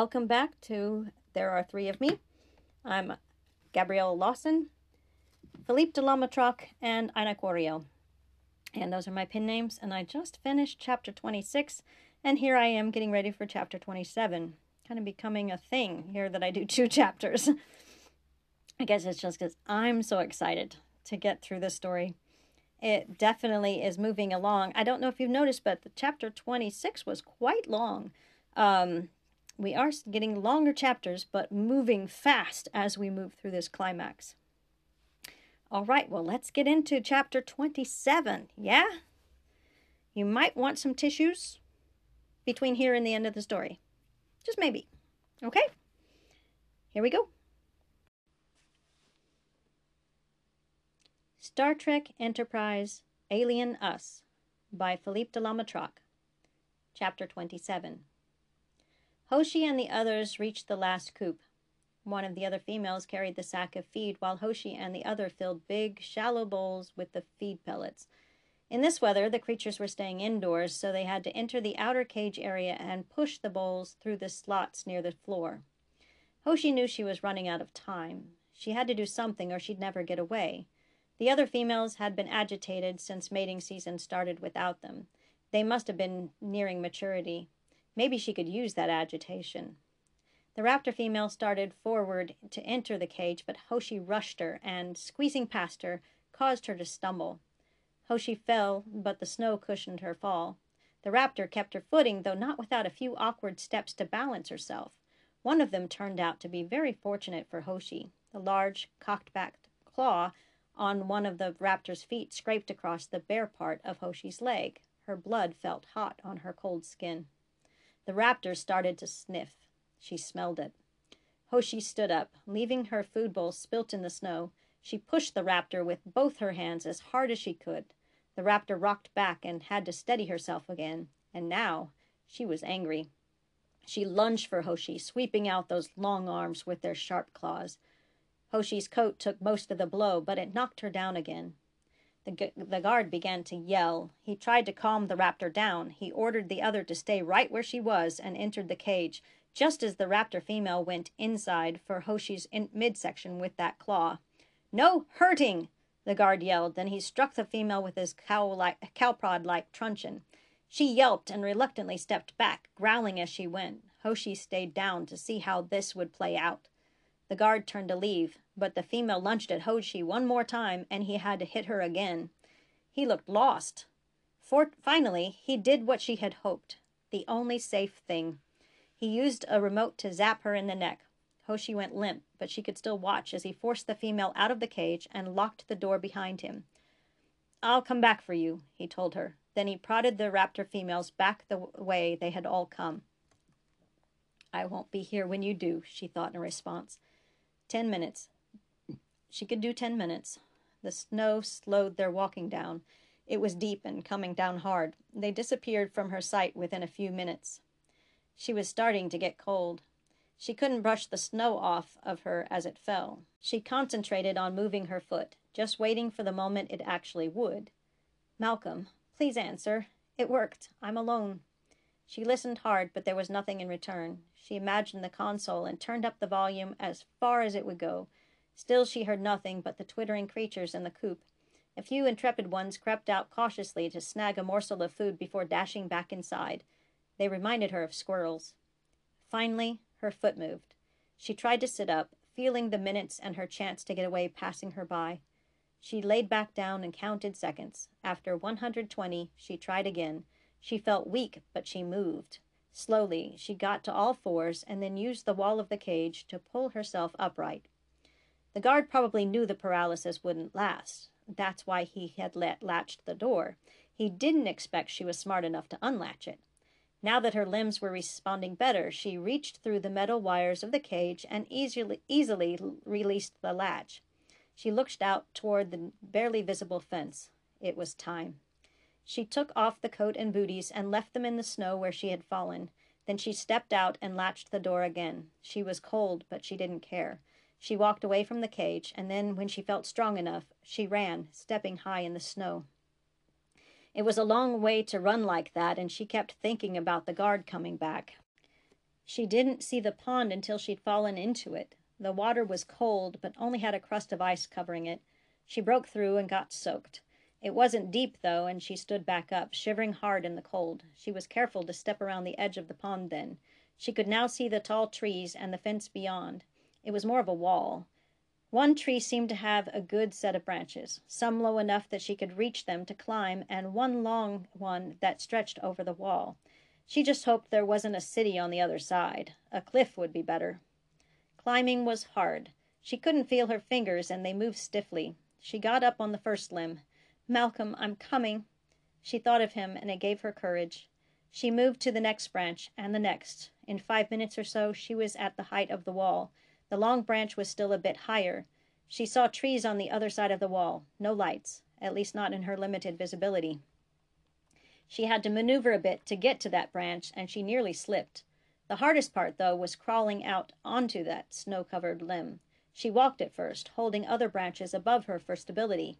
welcome back to There Are Three of Me. I'm Gabrielle Lawson, Philippe de la Matraque, and Ina Corio. And those are my pin names, and I just finished chapter 26, and here I am getting ready for chapter 27. Kind of becoming a thing here that I do two chapters. I guess it's just because I'm so excited to get through this story. It definitely is moving along. I don't know if you've noticed, but the chapter 26 was quite long. Um, we are getting longer chapters, but moving fast as we move through this climax. All right, well, let's get into chapter 27. Yeah? You might want some tissues between here and the end of the story. Just maybe. Okay? Here we go. Star Trek Enterprise Alien Us by Philippe de la Matraque. Chapter 27. Hoshi and the others reached the last coop. One of the other females carried the sack of feed, while Hoshi and the other filled big, shallow bowls with the feed pellets. In this weather, the creatures were staying indoors, so they had to enter the outer cage area and push the bowls through the slots near the floor. Hoshi knew she was running out of time. She had to do something or she'd never get away. The other females had been agitated since mating season started without them. They must have been nearing maturity. Maybe she could use that agitation. The raptor female started forward to enter the cage, but Hoshi rushed her and, squeezing past her, caused her to stumble. Hoshi fell, but the snow cushioned her fall. The raptor kept her footing, though not without a few awkward steps to balance herself. One of them turned out to be very fortunate for Hoshi. The large, cocked backed claw on one of the raptor's feet scraped across the bare part of Hoshi's leg. Her blood felt hot on her cold skin. The raptor started to sniff. She smelled it. Hoshi stood up, leaving her food bowl spilt in the snow. She pushed the raptor with both her hands as hard as she could. The raptor rocked back and had to steady herself again, and now she was angry. She lunged for Hoshi, sweeping out those long arms with their sharp claws. Hoshi's coat took most of the blow, but it knocked her down again. The, the guard began to yell. He tried to calm the raptor down. He ordered the other to stay right where she was and entered the cage, just as the raptor female went inside for Hoshi's in midsection with that claw. No hurting! the guard yelled. Then he struck the female with his cow-like, cow-prod-like truncheon. She yelped and reluctantly stepped back, growling as she went. Hoshi stayed down to see how this would play out. The guard turned to leave, but the female lunged at Hoshi one more time and he had to hit her again. He looked lost. For finally, he did what she had hoped the only safe thing. He used a remote to zap her in the neck. Hoshi went limp, but she could still watch as he forced the female out of the cage and locked the door behind him. I'll come back for you, he told her. Then he prodded the raptor females back the way they had all come. I won't be here when you do, she thought in response. Ten minutes. She could do ten minutes. The snow slowed their walking down. It was deep and coming down hard. They disappeared from her sight within a few minutes. She was starting to get cold. She couldn't brush the snow off of her as it fell. She concentrated on moving her foot, just waiting for the moment it actually would. Malcolm, please answer. It worked. I'm alone. She listened hard, but there was nothing in return. She imagined the console and turned up the volume as far as it would go. Still, she heard nothing but the twittering creatures in the coop. A few intrepid ones crept out cautiously to snag a morsel of food before dashing back inside. They reminded her of squirrels. Finally, her foot moved. She tried to sit up, feeling the minutes and her chance to get away passing her by. She laid back down and counted seconds. After 120, she tried again. She felt weak, but she moved. Slowly, she got to all fours and then used the wall of the cage to pull herself upright. The guard probably knew the paralysis wouldn't last. That's why he had let, latched the door. He didn't expect she was smart enough to unlatch it. Now that her limbs were responding better, she reached through the metal wires of the cage and easily, easily released the latch. She looked out toward the barely visible fence. It was time. She took off the coat and booties and left them in the snow where she had fallen. Then she stepped out and latched the door again. She was cold, but she didn't care. She walked away from the cage, and then, when she felt strong enough, she ran, stepping high in the snow. It was a long way to run like that, and she kept thinking about the guard coming back. She didn't see the pond until she'd fallen into it. The water was cold, but only had a crust of ice covering it. She broke through and got soaked. It wasn't deep, though, and she stood back up, shivering hard in the cold. She was careful to step around the edge of the pond then. She could now see the tall trees and the fence beyond. It was more of a wall. One tree seemed to have a good set of branches, some low enough that she could reach them to climb, and one long one that stretched over the wall. She just hoped there wasn't a city on the other side. A cliff would be better. Climbing was hard. She couldn't feel her fingers, and they moved stiffly. She got up on the first limb. Malcolm, I'm coming. She thought of him, and it gave her courage. She moved to the next branch, and the next. In five minutes or so, she was at the height of the wall. The long branch was still a bit higher. She saw trees on the other side of the wall. No lights, at least not in her limited visibility. She had to maneuver a bit to get to that branch, and she nearly slipped. The hardest part, though, was crawling out onto that snow covered limb. She walked at first, holding other branches above her for stability,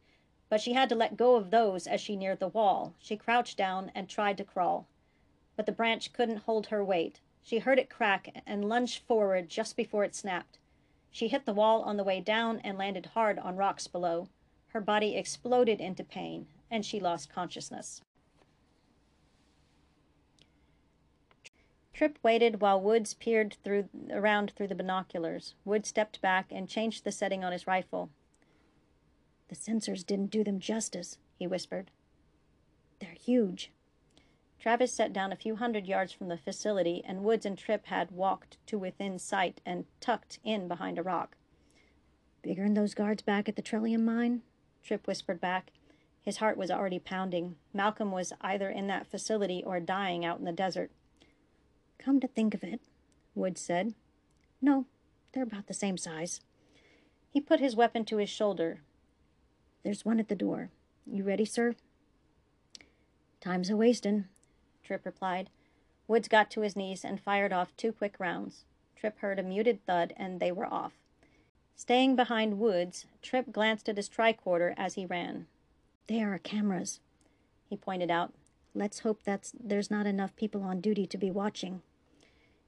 but she had to let go of those as she neared the wall. She crouched down and tried to crawl, but the branch couldn't hold her weight. She heard it crack and lunged forward just before it snapped. She hit the wall on the way down and landed hard on rocks below. Her body exploded into pain, and she lost consciousness. Trip waited while Woods peered through, around through the binoculars. Woods stepped back and changed the setting on his rifle. The sensors didn't do them justice, he whispered. They're huge. Travis sat down a few hundred yards from the facility, and Woods and Trip had walked to within sight and tucked in behind a rock. Bigger'n those guards back at the Trillium mine? Trip whispered back. His heart was already pounding. Malcolm was either in that facility or dying out in the desert. Come to think of it, Woods said. No, they're about the same size. He put his weapon to his shoulder. There's one at the door. You ready, sir? Time's a wastin', Trip replied. Woods got to his knees and fired off two quick rounds. Trip heard a muted thud, and they were off. Staying behind Woods, Trip glanced at his tricorder as he ran. There are cameras, he pointed out. Let's hope that's there's not enough people on duty to be watching.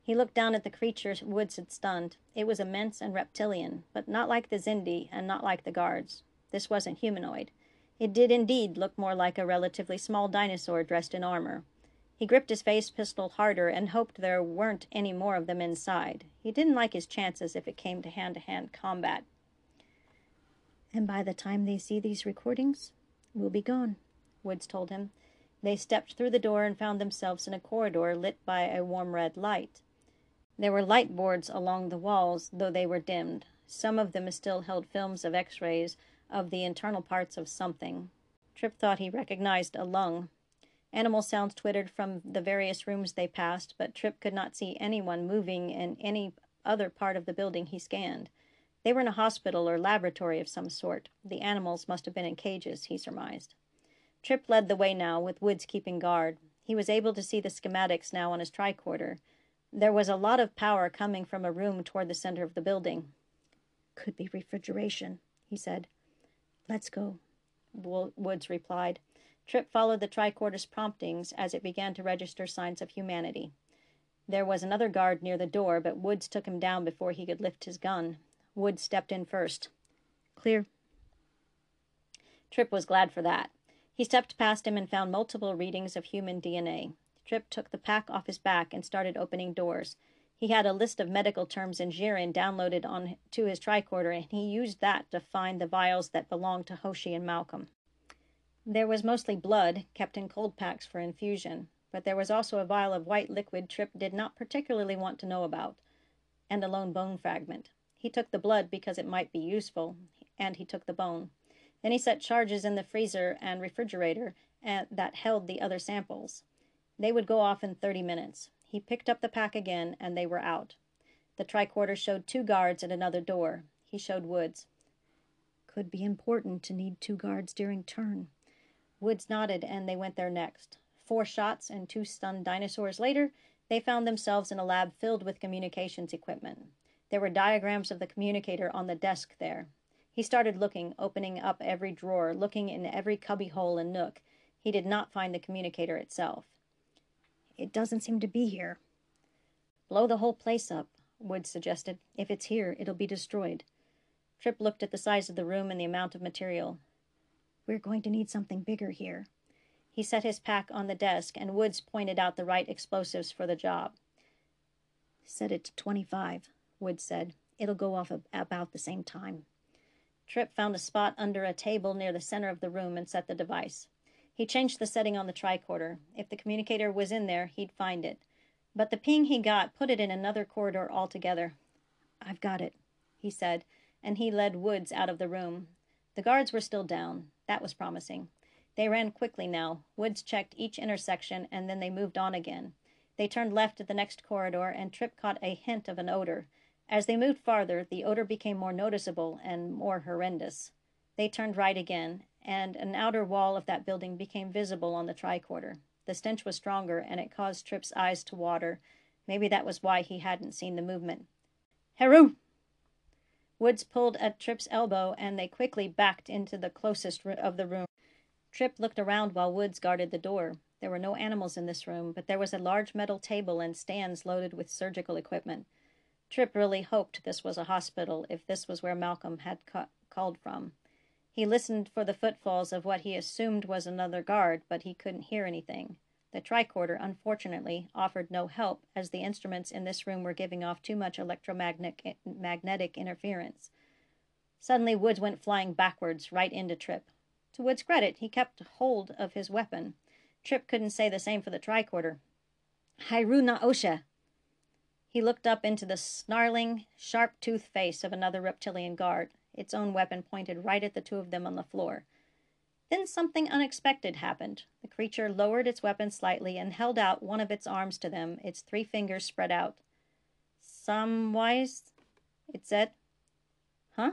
He looked down at the creature Woods had stunned. It was immense and reptilian, but not like the Xindi and not like the guards. This wasn't humanoid. It did indeed look more like a relatively small dinosaur dressed in armor. He gripped his phase pistol harder and hoped there weren't any more of them inside. He didn't like his chances if it came to hand to hand combat. And by the time they see these recordings, we'll be gone, Woods told him. They stepped through the door and found themselves in a corridor lit by a warm red light. There were light boards along the walls, though they were dimmed. Some of them still held films of x rays of the internal parts of something. Trip thought he recognized a lung. Animal sounds twittered from the various rooms they passed, but Trip could not see anyone moving in any other part of the building he scanned. They were in a hospital or laboratory of some sort. The animals must have been in cages, he surmised. Trip led the way now, with Woods keeping guard. He was able to see the schematics now on his tricorder. There was a lot of power coming from a room toward the center of the building. Could be refrigeration, he said. Let's go, Woods replied. Trip followed the tricorder's promptings as it began to register signs of humanity. There was another guard near the door, but Woods took him down before he could lift his gun. Woods stepped in first. Clear. Trip was glad for that. He stepped past him and found multiple readings of human DNA. Trip took the pack off his back and started opening doors. He had a list of medical terms in Jiren downloaded on to his tricorder, and he used that to find the vials that belonged to Hoshi and Malcolm. There was mostly blood, kept in cold packs for infusion, but there was also a vial of white liquid Trip did not particularly want to know about, and a lone bone fragment. He took the blood because it might be useful, and he took the bone. Then he set charges in the freezer and refrigerator that held the other samples. They would go off in 30 minutes. He picked up the pack again, and they were out. The tricorder showed two guards at another door. He showed Woods. Could be important to need two guards during turn. Woods nodded, and they went there next. Four shots and two stunned dinosaurs later, they found themselves in a lab filled with communications equipment. There were diagrams of the communicator on the desk there. He started looking, opening up every drawer, looking in every cubbyhole and nook. He did not find the communicator itself. It doesn't seem to be here. Blow the whole place up, Woods suggested. If it's here, it'll be destroyed. Trip looked at the size of the room and the amount of material. We're going to need something bigger here. He set his pack on the desk, and Woods pointed out the right explosives for the job. Set it to 25, Woods said. It'll go off about the same time. Trip found a spot under a table near the center of the room and set the device. He changed the setting on the tricorder. If the communicator was in there, he'd find it. But the ping he got put it in another corridor altogether. I've got it, he said, and he led Woods out of the room. The guards were still down. That was promising. They ran quickly now. Woods checked each intersection, and then they moved on again. They turned left at the next corridor, and Trip caught a hint of an odor. As they moved farther, the odor became more noticeable and more horrendous. They turned right again, and an outer wall of that building became visible on the tricorder. The stench was stronger, and it caused Trip's eyes to water. Maybe that was why he hadn't seen the movement. Heru! Woods pulled at Trip's elbow, and they quickly backed into the closest of the room. Trip looked around while Woods guarded the door. There were no animals in this room, but there was a large metal table and stands loaded with surgical equipment. Trip really hoped this was a hospital if this was where Malcolm had ca- called from. He listened for the footfalls of what he assumed was another guard, but he couldn't hear anything. The tricorder, unfortunately, offered no help, as the instruments in this room were giving off too much electromagnetic magnetic interference. Suddenly, Woods went flying backwards, right into Trip. To Wood's credit, he kept hold of his weapon. Trip couldn't say the same for the tricorder. Hairu na Osha! He looked up into the snarling, sharp toothed face of another reptilian guard, its own weapon pointed right at the two of them on the floor. Then something unexpected happened. The creature lowered its weapon slightly and held out one of its arms to them, its three fingers spread out. Samwise, it said. Huh?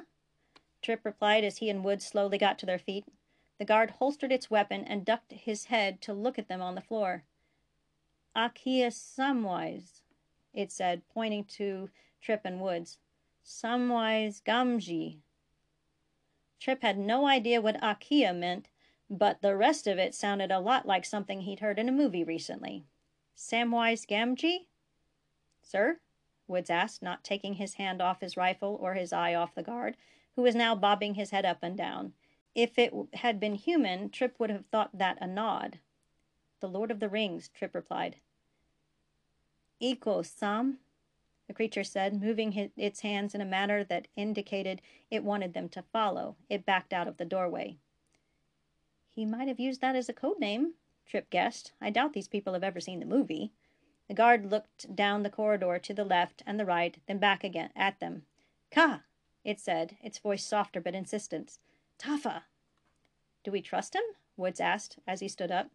Trip replied as he and Wood slowly got to their feet. The guard holstered its weapon and ducked his head to look at them on the floor. Akia Samwise, it said, pointing to Trip and Woods. Samwise Gamgee, Trip had no idea what Akia meant, but the rest of it sounded a lot like something he'd heard in a movie recently. Samwise Gamgee? Sir? Woods asked, not taking his hand off his rifle or his eye off the guard, who was now bobbing his head up and down. If it had been human, Trip would have thought that a nod. The Lord of the Rings, Trip replied. Iko Sam? The creature said, moving its hands in a manner that indicated it wanted them to follow. It backed out of the doorway. He might have used that as a code name, Trip guessed. I doubt these people have ever seen the movie. The guard looked down the corridor to the left and the right, then back again at them. Ka, it said, its voice softer but insistent. Tafa. Do we trust him? Woods asked as he stood up.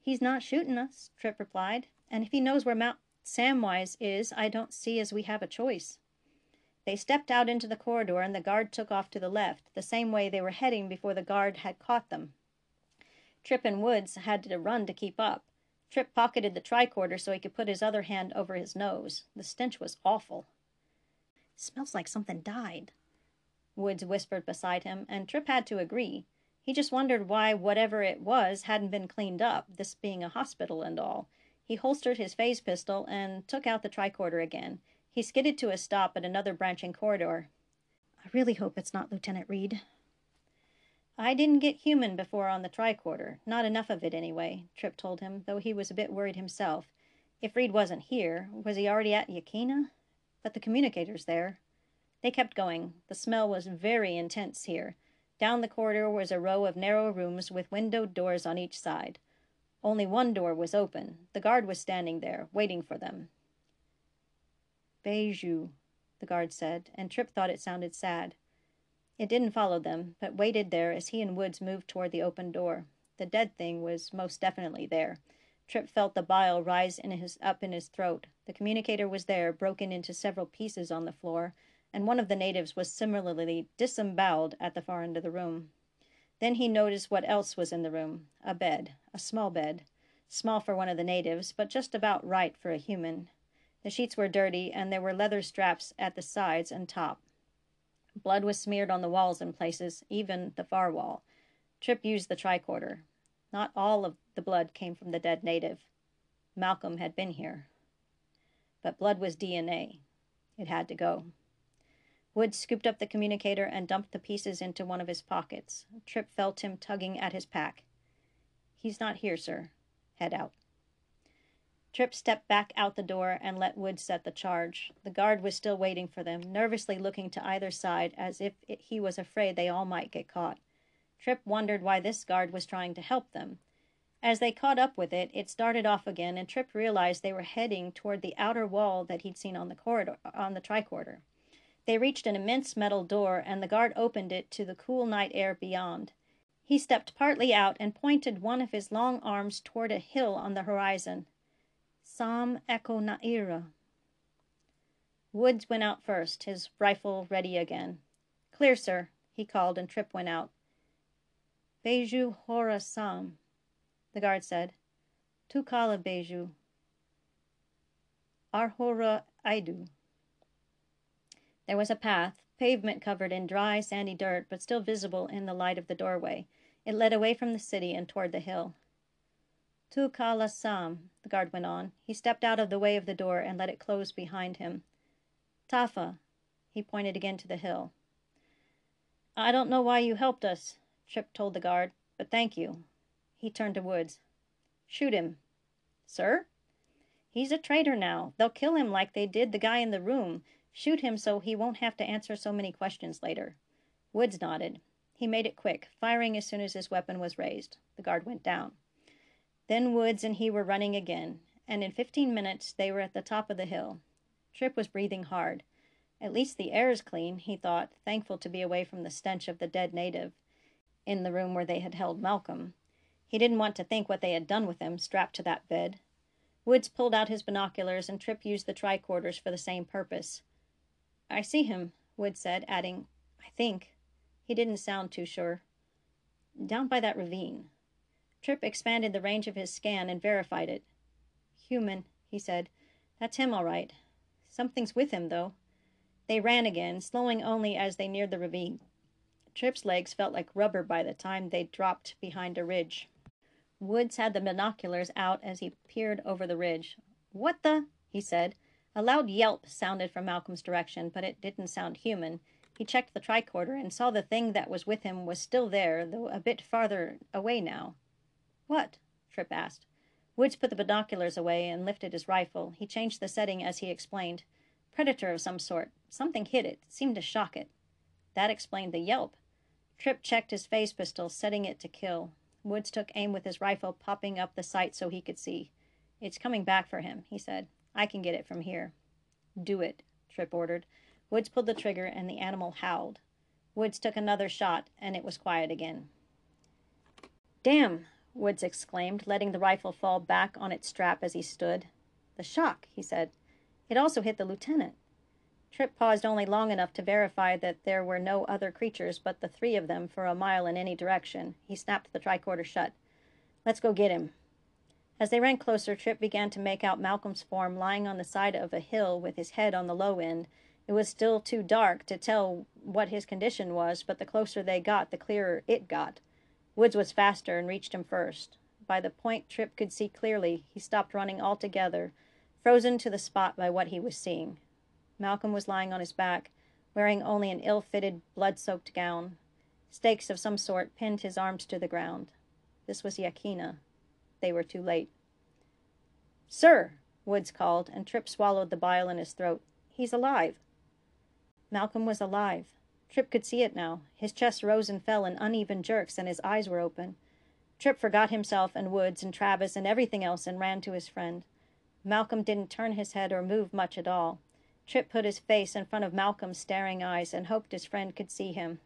He's not shooting us, Trip replied, and if he knows where Mount Samwise is, I don't see as we have a choice. They stepped out into the corridor, and the guard took off to the left, the same way they were heading before the guard had caught them. Trip and Woods had to run to keep up. Trip pocketed the tricorder so he could put his other hand over his nose. The stench was awful. Smells like something died, Woods whispered beside him, and Trip had to agree. He just wondered why whatever it was hadn't been cleaned up, this being a hospital and all. He holstered his phase pistol and took out the tricorder again. He skidded to a stop at another branching corridor. I really hope it's not Lieutenant Reed. I didn't get human before on the tricorder. Not enough of it, anyway, Trip told him, though he was a bit worried himself. If Reed wasn't here, was he already at Yakina? But the communicator's there. They kept going. The smell was very intense here. Down the corridor was a row of narrow rooms with windowed doors on each side. Only one door was open. The guard was standing there, waiting for them. Beju, the guard said, and Trip thought it sounded sad. It didn't follow them, but waited there as he and Woods moved toward the open door. The dead thing was most definitely there. Trip felt the bile rise in his, up in his throat. The communicator was there, broken into several pieces on the floor, and one of the natives was similarly disemboweled at the far end of the room. Then he noticed what else was in the room a bed, a small bed, small for one of the natives, but just about right for a human. The sheets were dirty, and there were leather straps at the sides and top. Blood was smeared on the walls in places, even the far wall. Trip used the tricorder. Not all of the blood came from the dead native. Malcolm had been here. but blood was DNA. It had to go. Woods scooped up the communicator and dumped the pieces into one of his pockets. Trip felt him tugging at his pack. He's not here, sir. Head out. Trip stepped back out the door and let Woods set the charge. The guard was still waiting for them, nervously looking to either side as if it, he was afraid they all might get caught. Trip wondered why this guard was trying to help them. As they caught up with it, it started off again, and Trip realized they were heading toward the outer wall that he'd seen on the corridor on the tricorder. They reached an immense metal door, and the guard opened it to the cool night air beyond. He stepped partly out and pointed one of his long arms toward a hill on the horizon. Sam Echo Naira. Woods went out first, his rifle ready again. Clear, sir, he called, and Trip went out. Beju Hora Sam, the guard said. Tukala Beju. Arhora Idu. There was a path, pavement covered in dry, sandy dirt, but still visible in the light of the doorway. It led away from the city and toward the hill. Tu kala sam, the guard went on. He stepped out of the way of the door and let it close behind him. Tafa, he pointed again to the hill. I don't know why you helped us, Trip told the guard, but thank you. He turned to Woods. Shoot him. Sir? He's a traitor now. They'll kill him like they did the guy in the room. Shoot him so he won't have to answer so many questions later. Woods nodded. He made it quick, firing as soon as his weapon was raised. The guard went down. Then Woods and he were running again, and in fifteen minutes they were at the top of the hill. Trip was breathing hard. At least the air's clean, he thought, thankful to be away from the stench of the dead native in the room where they had held Malcolm. He didn't want to think what they had done with him, strapped to that bed. Woods pulled out his binoculars, and Trip used the tricorders for the same purpose. I see him, Woods said, adding, I think. He didn't sound too sure. Down by that ravine. Trip expanded the range of his scan and verified it. Human, he said. That's him, all right. Something's with him, though. They ran again, slowing only as they neared the ravine. Trip's legs felt like rubber by the time they dropped behind a ridge. Woods had the binoculars out as he peered over the ridge. What the? he said. A loud yelp sounded from Malcolm's direction, but it didn't sound human. He checked the tricorder and saw the thing that was with him was still there, though a bit farther away now. What? Trip asked. Woods put the binoculars away and lifted his rifle. He changed the setting as he explained. Predator of some sort. Something hit it, seemed to shock it. That explained the yelp. Trip checked his phase pistol, setting it to kill. Woods took aim with his rifle, popping up the sight so he could see. It's coming back for him, he said. I can get it from here. Do it, Trip ordered. Woods pulled the trigger, and the animal howled. Woods took another shot, and it was quiet again. Damn, Woods exclaimed, letting the rifle fall back on its strap as he stood. The shock, he said. It also hit the lieutenant. Trip paused only long enough to verify that there were no other creatures but the three of them for a mile in any direction. He snapped the tricorder shut. Let's go get him. As they ran closer, Trip began to make out Malcolm's form lying on the side of a hill with his head on the low end. It was still too dark to tell what his condition was, but the closer they got, the clearer it got. Woods was faster and reached him first. By the point Trip could see clearly, he stopped running altogether, frozen to the spot by what he was seeing. Malcolm was lying on his back, wearing only an ill fitted, blood soaked gown. Stakes of some sort pinned his arms to the ground. This was Yakina. They were too late. Sir, Woods called, and Trip swallowed the bile in his throat. He's alive. Malcolm was alive. Trip could see it now. His chest rose and fell in uneven jerks, and his eyes were open. Trip forgot himself and Woods and Travis and everything else and ran to his friend. Malcolm didn't turn his head or move much at all. Trip put his face in front of Malcolm's staring eyes and hoped his friend could see him.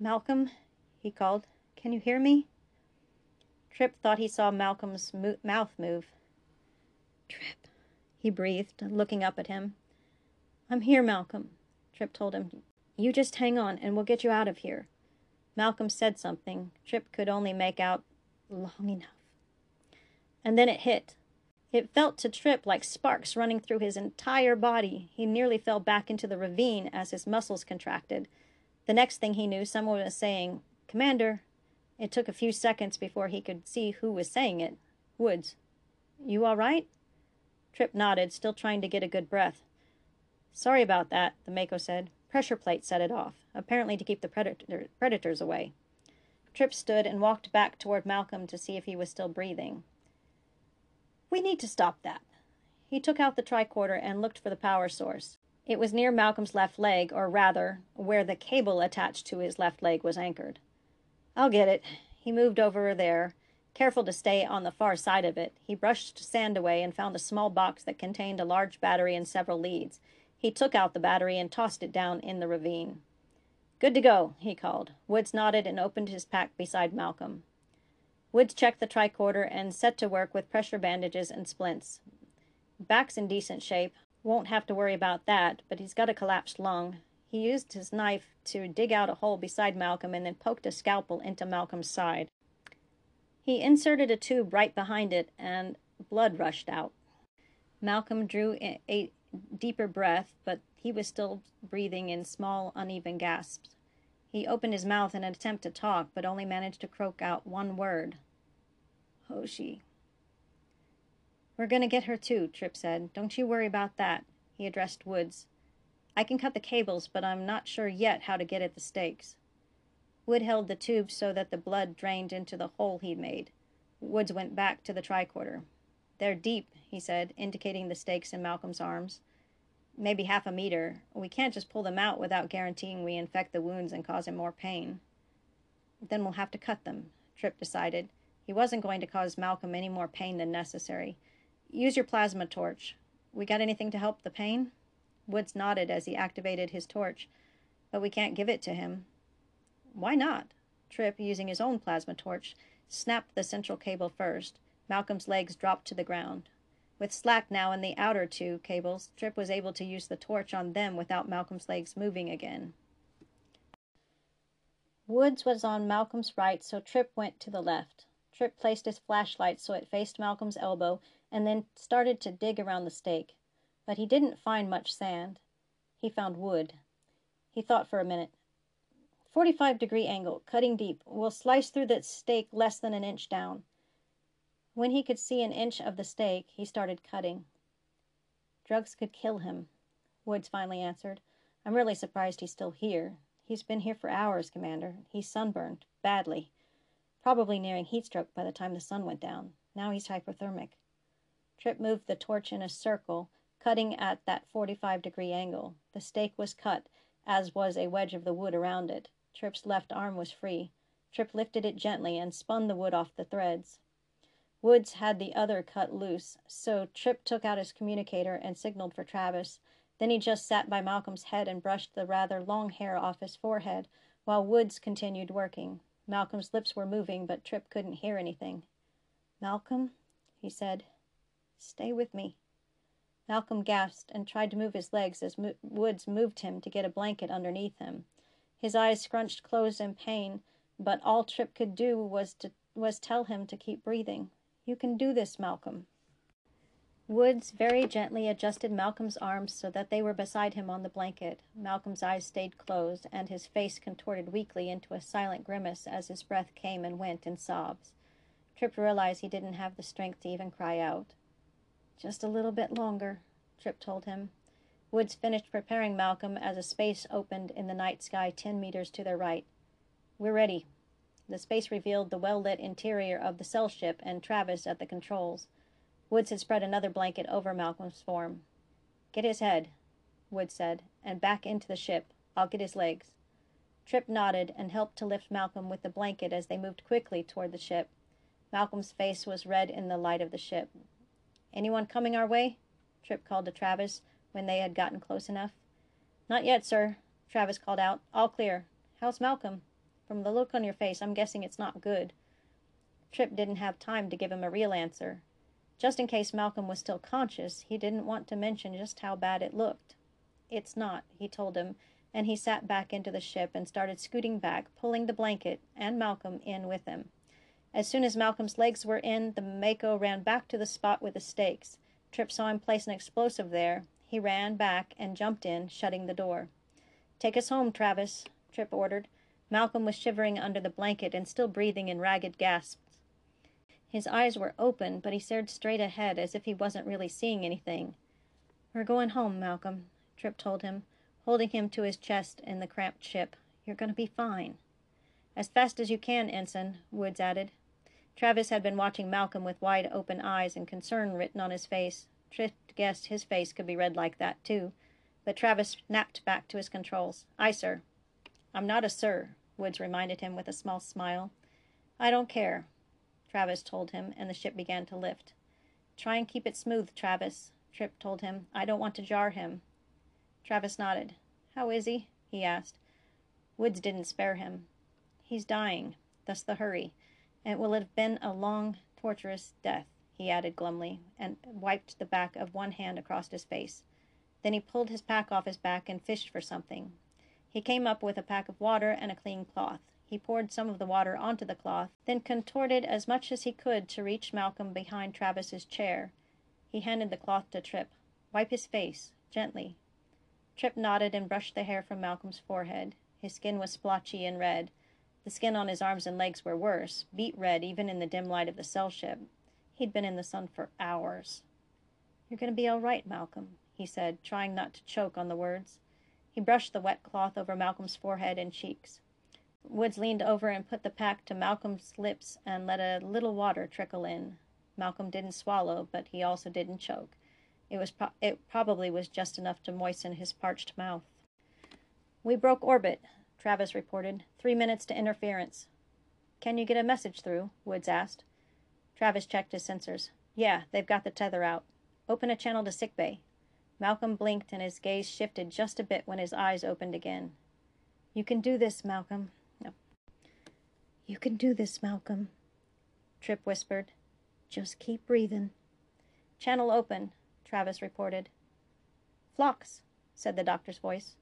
Malcolm, he called, can you hear me? Trip thought he saw Malcolm's mo- mouth move. Trip, he breathed, looking up at him. I'm here, Malcolm, Trip told him. You just hang on, and we'll get you out of here. Malcolm said something. Trip could only make out long enough. And then it hit. It felt to Trip like sparks running through his entire body. He nearly fell back into the ravine as his muscles contracted. The next thing he knew, someone was saying, Commander. It took a few seconds before he could see who was saying it. Woods. You all right? Trip nodded, still trying to get a good breath. Sorry about that, the MACO said. Pressure plate set it off, apparently to keep the predator, predators away. Trip stood and walked back toward Malcolm to see if he was still breathing. We need to stop that. He took out the tricorder and looked for the power source. It was near Malcolm's left leg, or rather, where the cable attached to his left leg was anchored. I'll get it. He moved over there, careful to stay on the far side of it. He brushed sand away and found a small box that contained a large battery and several leads. He took out the battery and tossed it down in the ravine. Good to go, he called. Woods nodded and opened his pack beside Malcolm. Woods checked the tricorder and set to work with pressure bandages and splints. Back's in decent shape, won't have to worry about that, but he's got a collapsed lung. He used his knife to dig out a hole beside Malcolm and then poked a scalpel into Malcolm's side. He inserted a tube right behind it, and blood rushed out. Malcolm drew a deeper breath, but he was still breathing in small, uneven gasps. He opened his mouth in an attempt to talk, but only managed to croak out one word Hoshi. We're going to get her too, Trip said. Don't you worry about that. He addressed Woods. I can cut the cables, but I'm not sure yet how to get at the stakes. Wood held the tube so that the blood drained into the hole he'd made. Woods went back to the tricorder. They're deep, he said, indicating the stakes in Malcolm's arms. Maybe half a meter. We can't just pull them out without guaranteeing we infect the wounds and cause him more pain. Then we'll have to cut them, Trip decided. He wasn't going to cause Malcolm any more pain than necessary. Use your plasma torch. We got anything to help the pain? Woods nodded as he activated his torch. But we can't give it to him. Why not? Trip, using his own plasma torch, snapped the central cable first. Malcolm's legs dropped to the ground. With slack now in the outer two cables, Trip was able to use the torch on them without Malcolm's legs moving again. Woods was on Malcolm's right, so Trip went to the left. Trip placed his flashlight so it faced Malcolm's elbow and then started to dig around the stake. But he didn't find much sand. He found wood. He thought for a minute. 45 degree angle, cutting deep. We'll slice through the stake less than an inch down. When he could see an inch of the stake, he started cutting. Drugs could kill him, Woods finally answered. I'm really surprised he's still here. He's been here for hours, Commander. He's sunburned, badly. Probably nearing heat stroke by the time the sun went down. Now he's hypothermic. Trip moved the torch in a circle, cutting at that 45 degree angle. The stake was cut, as was a wedge of the wood around it. Trip's left arm was free. Trip lifted it gently and spun the wood off the threads. Woods had the other cut loose, so Trip took out his communicator and signaled for Travis. Then he just sat by Malcolm's head and brushed the rather long hair off his forehead, while Woods continued working. Malcolm's lips were moving, but Trip couldn't hear anything. Malcolm, he said. Stay with me. Malcolm gasped and tried to move his legs as Mo- Woods moved him to get a blanket underneath him. His eyes scrunched closed in pain, but all Trip could do was to was tell him to keep breathing. You can do this, Malcolm. Woods very gently adjusted Malcolm's arms so that they were beside him on the blanket. Malcolm's eyes stayed closed, and his face contorted weakly into a silent grimace as his breath came and went in sobs. Trip realized he didn't have the strength to even cry out. Just a little bit longer, Trip told him. Woods finished preparing Malcolm as a space opened in the night sky ten meters to their right. We're ready. The space revealed the well lit interior of the cell ship and Travis at the controls. Woods had spread another blanket over Malcolm's form. Get his head, Woods said, and back into the ship. I'll get his legs. Trip nodded and helped to lift Malcolm with the blanket as they moved quickly toward the ship. Malcolm's face was red in the light of the ship. Anyone coming our way? Trip called to Travis when they had gotten close enough. Not yet, sir, Travis called out. All clear. How's Malcolm? From the look on your face, I'm guessing it's not good. Trip didn't have time to give him a real answer. Just in case Malcolm was still conscious, he didn't want to mention just how bad it looked. It's not, he told him, and he sat back into the ship and started scooting back, pulling the blanket and Malcolm in with him. As soon as Malcolm's legs were in, the MACO ran back to the spot with the stakes. Trip saw him place an explosive there. He ran back and jumped in, shutting the door. Take us home, Travis, Trip ordered. Malcolm was shivering under the blanket and still breathing in ragged gasps. His eyes were open, but he stared straight ahead as if he wasn't really seeing anything. We're going home, Malcolm, Trip told him, holding him to his chest in the cramped ship. You're going to be fine. As fast as you can, Ensign, Woods added. Travis had been watching Malcolm with wide open eyes and concern written on his face. Trip guessed his face could be read like that, too. But Travis snapped back to his controls. Aye, sir. I'm not a sir, Woods reminded him with a small smile. I don't care, Travis told him, and the ship began to lift. Try and keep it smooth, Travis, Trip told him. I don't want to jar him. Travis nodded. How is he? he asked. Woods didn't spare him. He's dying, thus the hurry. It will have been a long, torturous death, he added glumly, and wiped the back of one hand across his face. Then he pulled his pack off his back and fished for something. He came up with a pack of water and a clean cloth. He poured some of the water onto the cloth, then contorted as much as he could to reach Malcolm behind Travis's chair. He handed the cloth to Trip. Wipe his face, gently. Trip nodded and brushed the hair from Malcolm's forehead. His skin was splotchy and red. The skin on his arms and legs were worse, beet red even in the dim light of the cell ship. He'd been in the sun for hours. You're going to be all right, Malcolm, he said, trying not to choke on the words. He brushed the wet cloth over Malcolm's forehead and cheeks. Woods leaned over and put the pack to Malcolm's lips and let a little water trickle in. Malcolm didn't swallow, but he also didn't choke. It was pro- it probably was just enough to moisten his parched mouth. We broke orbit, Travis reported. Three minutes to interference. Can you get a message through? Woods asked. Travis checked his sensors. Yeah, they've got the tether out. Open a channel to sickbay. Malcolm blinked and his gaze shifted just a bit when his eyes opened again. You can do this, Malcolm. No. You can do this, Malcolm, Trip whispered. Just keep breathing. Channel open, Travis reported. Phlox, said the doctor's voice.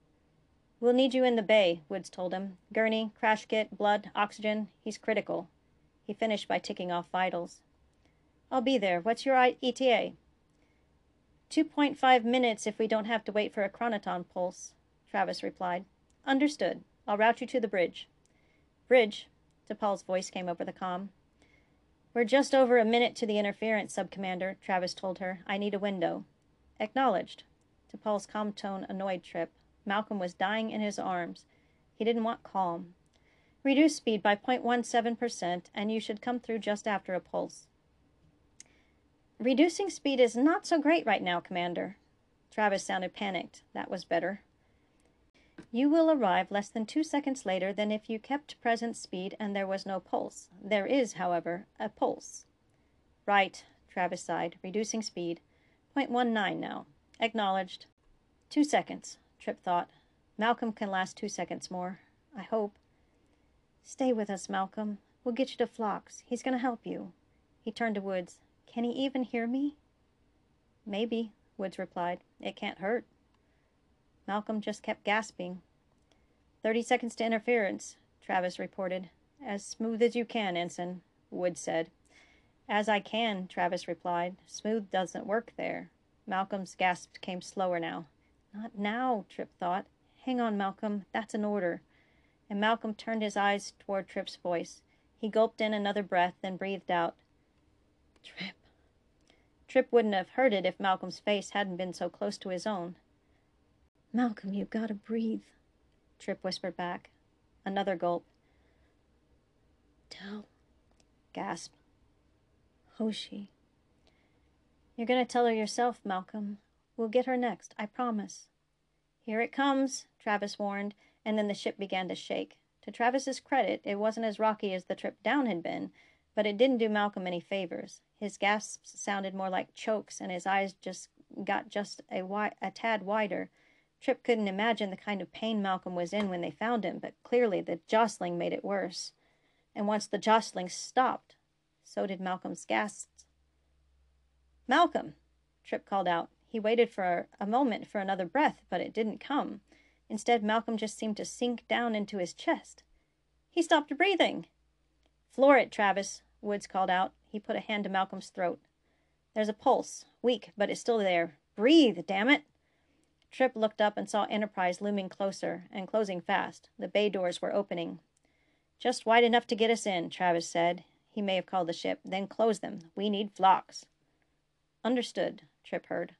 We'll need you in the bay, Woods told him. Gurney, crash kit, blood, oxygen. He's critical. He finished by ticking off vitals. I'll be there. What's your ETA? 2.5 minutes if we don't have to wait for a chronoton pulse, Travis replied. Understood. I'll route you to the bridge. Bridge, T'Pol's voice came over the com. We're just over a minute to the interference, Subcommander, Travis told her. I need a window. Acknowledged. T'Pol's calm tone annoyed Trip. Malcolm was dying in his arms. He didn't want calm. Reduce speed by 0.17%, and you should come through just after a pulse. Reducing speed is not so great right now, Commander. Travis sounded panicked. That was better. You will arrive less than two seconds later than if you kept present speed and there was no pulse. There is, however, a pulse. Right, Travis sighed, reducing speed. 0.19 now. Acknowledged. Two seconds, Trip thought. Malcolm can last two seconds more. I hope. Stay with us, Malcolm. We'll get you to Phlox. He's going to help you. He turned to Woods. Can he even hear me? Maybe, Woods replied. It can't hurt. Malcolm just kept gasping. Thirty seconds to interference, Travis reported. As smooth as you can, Ensign, Woods said. As I can, Travis replied. Smooth doesn't work there. Malcolm's gasps came slower now. Not now, Trip thought. Hang on, Malcolm. That's an order. And Malcolm turned his eyes toward Trip's voice. He gulped in another breath, then breathed out. Trip. Trip wouldn't have heard it if Malcolm's face hadn't been so close to his own. Malcolm, you've got to breathe, Trip whispered back. Another gulp. Tell. Gasp. Hoshi. You're going to tell her yourself, Malcolm. We'll get her next, I promise. Here it comes, Travis warned, and then the ship began to shake. To Travis's credit, it wasn't as rocky as the trip down had been, but it didn't do Malcolm any favors. His gasps sounded more like chokes, and his eyes just got just a, wi- a tad wider. Trip couldn't imagine the kind of pain Malcolm was in when they found him, but clearly the jostling made it worse. And once the jostling stopped, so did Malcolm's gasps. Malcolm! Trip called out. He waited for a moment for another breath, but it didn't come. Instead, Malcolm just seemed to sink down into his chest. He stopped breathing. Floor it, Travis, Woods called out. He put a hand to Malcolm's throat. There's a pulse. Weak, but it's still there. Breathe, damn it! Trip looked up and saw Enterprise looming closer and closing fast. The bay doors were opening. Just wide enough to get us in, Travis said. he may have called the ship. Then close them. We need Phlox. Understood, Trip heard.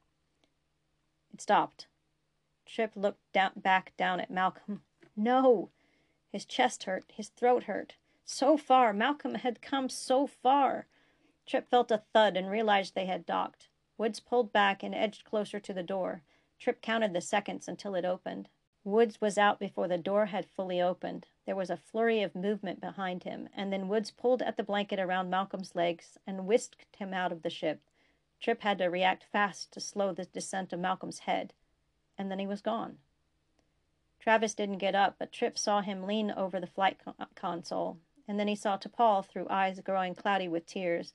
It stopped. Trip looked down, back down at Malcolm. No! His chest hurt. His throat hurt. So far! Malcolm had come so far! Trip felt a thud and realized they had docked. Woods pulled back and edged closer to the door. Trip counted the seconds until it opened. Woods was out before the door had fully opened. There was a flurry of movement behind him, and then Woods pulled at the blanket around Malcolm's legs and whisked him out of the ship. Trip had to react fast to slow the descent of Malcolm's head, and then he was gone. Travis didn't get up, but Trip saw him lean over the flight uh, console, and then he saw T'Pol through eyes growing cloudy with tears.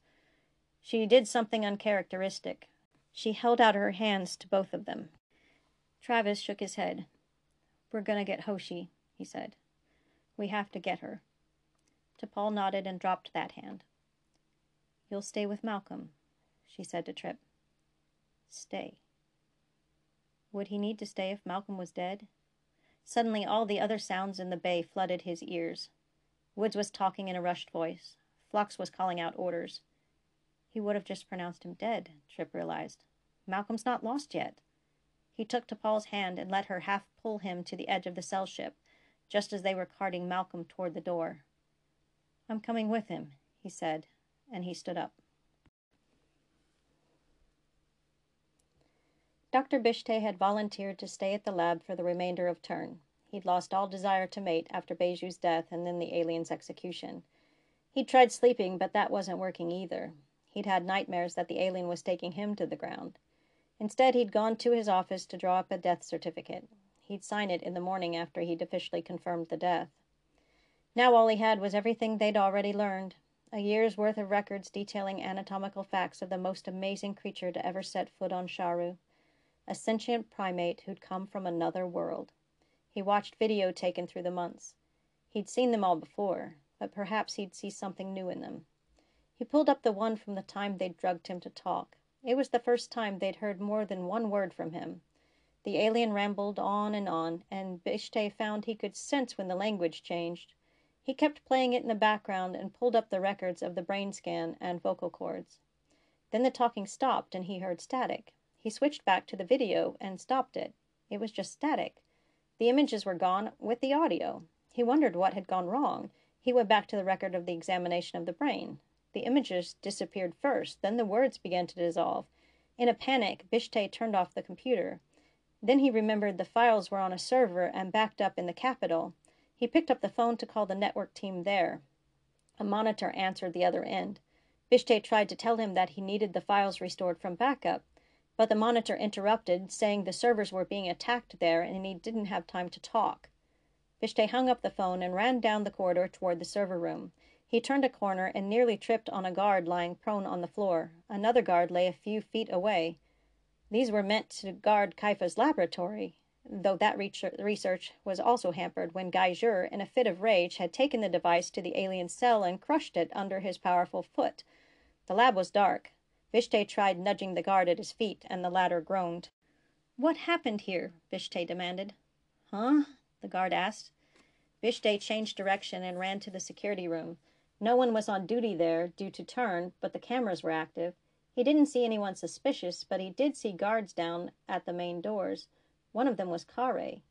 She did something uncharacteristic. She held out her hands to both of them. Travis shook his head. We're going to get Hoshi, he said. We have to get her. T'Pol nodded and dropped that hand. You'll stay with Malcolm, she said to Trip. Stay. Would he need to stay if Malcolm was dead? Suddenly, all the other sounds in the bay flooded his ears. Woods was talking in a rushed voice. Phlox was calling out orders. He would have just pronounced him dead, Trip realized. Malcolm's not lost yet. He took T'Pol's hand and let her half pull him to the edge of the cell ship, just as they were carting Malcolm toward the door. I'm coming with him, he said, and he stood up. Dr. Bishtay had volunteered to stay at the lab for the remainder of turn. He'd lost all desire to mate after Beju's death and then the alien's execution. He'd tried sleeping, but that wasn't working either. He'd had nightmares that the alien was taking him to the ground. Instead, he'd gone to his office to draw up a death certificate. He'd sign it in the morning after he'd officially confirmed the death. Now all he had was everything they'd already learned a year's worth of records detailing anatomical facts of the most amazing creature to ever set foot on Sharu, a sentient primate who'd come from another world. He watched video taken through the months. He'd seen them all before, but perhaps he'd see something new in them. He pulled up the one from the time they'd drugged him to talk. It was the first time they'd heard more than one word from him. The alien rambled on and on, and Bishtay found he could sense when the language changed. He kept playing it in the background and pulled up the records of the brain scan and vocal cords. Then the talking stopped and he heard static. He switched back to the video and stopped it. It was just static. The images were gone with the audio. He wondered what had gone wrong. He went back to the record of the examination of the brain. The images disappeared first, then the words began to dissolve. In a panic, Bishtay turned off the computer. Then he remembered the files were on a server and backed up in the capital. He picked up the phone to call the network team there. A monitor answered the other end. Bishtay tried to tell him that he needed the files restored from backup, but the monitor interrupted, saying the servers were being attacked there and he didn't have time to talk. Bishtay hung up the phone and ran down the corridor toward the server room. He turned a corner and nearly tripped on a guard lying prone on the floor. Another guard lay a few feet away. These were meant to guard Kaifa's laboratory, though that research was also hampered when Gai in a fit of rage, had taken the device to the alien cell and crushed it under his powerful foot. The lab was dark. Bishtay tried nudging the guard at his feet, and the latter groaned. What happened here? Bishtay demanded. Huh? the guard asked. Bishtay changed direction and ran to the security room. No one was on duty there due to turn, but the cameras were active. He didn't see anyone suspicious, but he did see guards down at the main doors. One of them was Kare.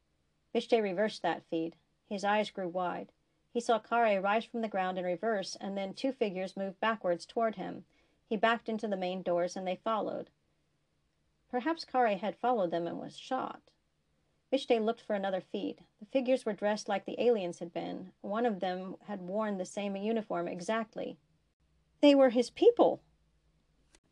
Bishtay reversed that feed. His eyes grew wide. He saw Kare rise from the ground in reverse, and then two figures move backwards toward him. He backed into the main doors, and they followed. Perhaps Kare had followed them and was shot. Bishtay looked for another feed. The figures were dressed like the aliens had been. One of them had worn the same uniform exactly. They were his people!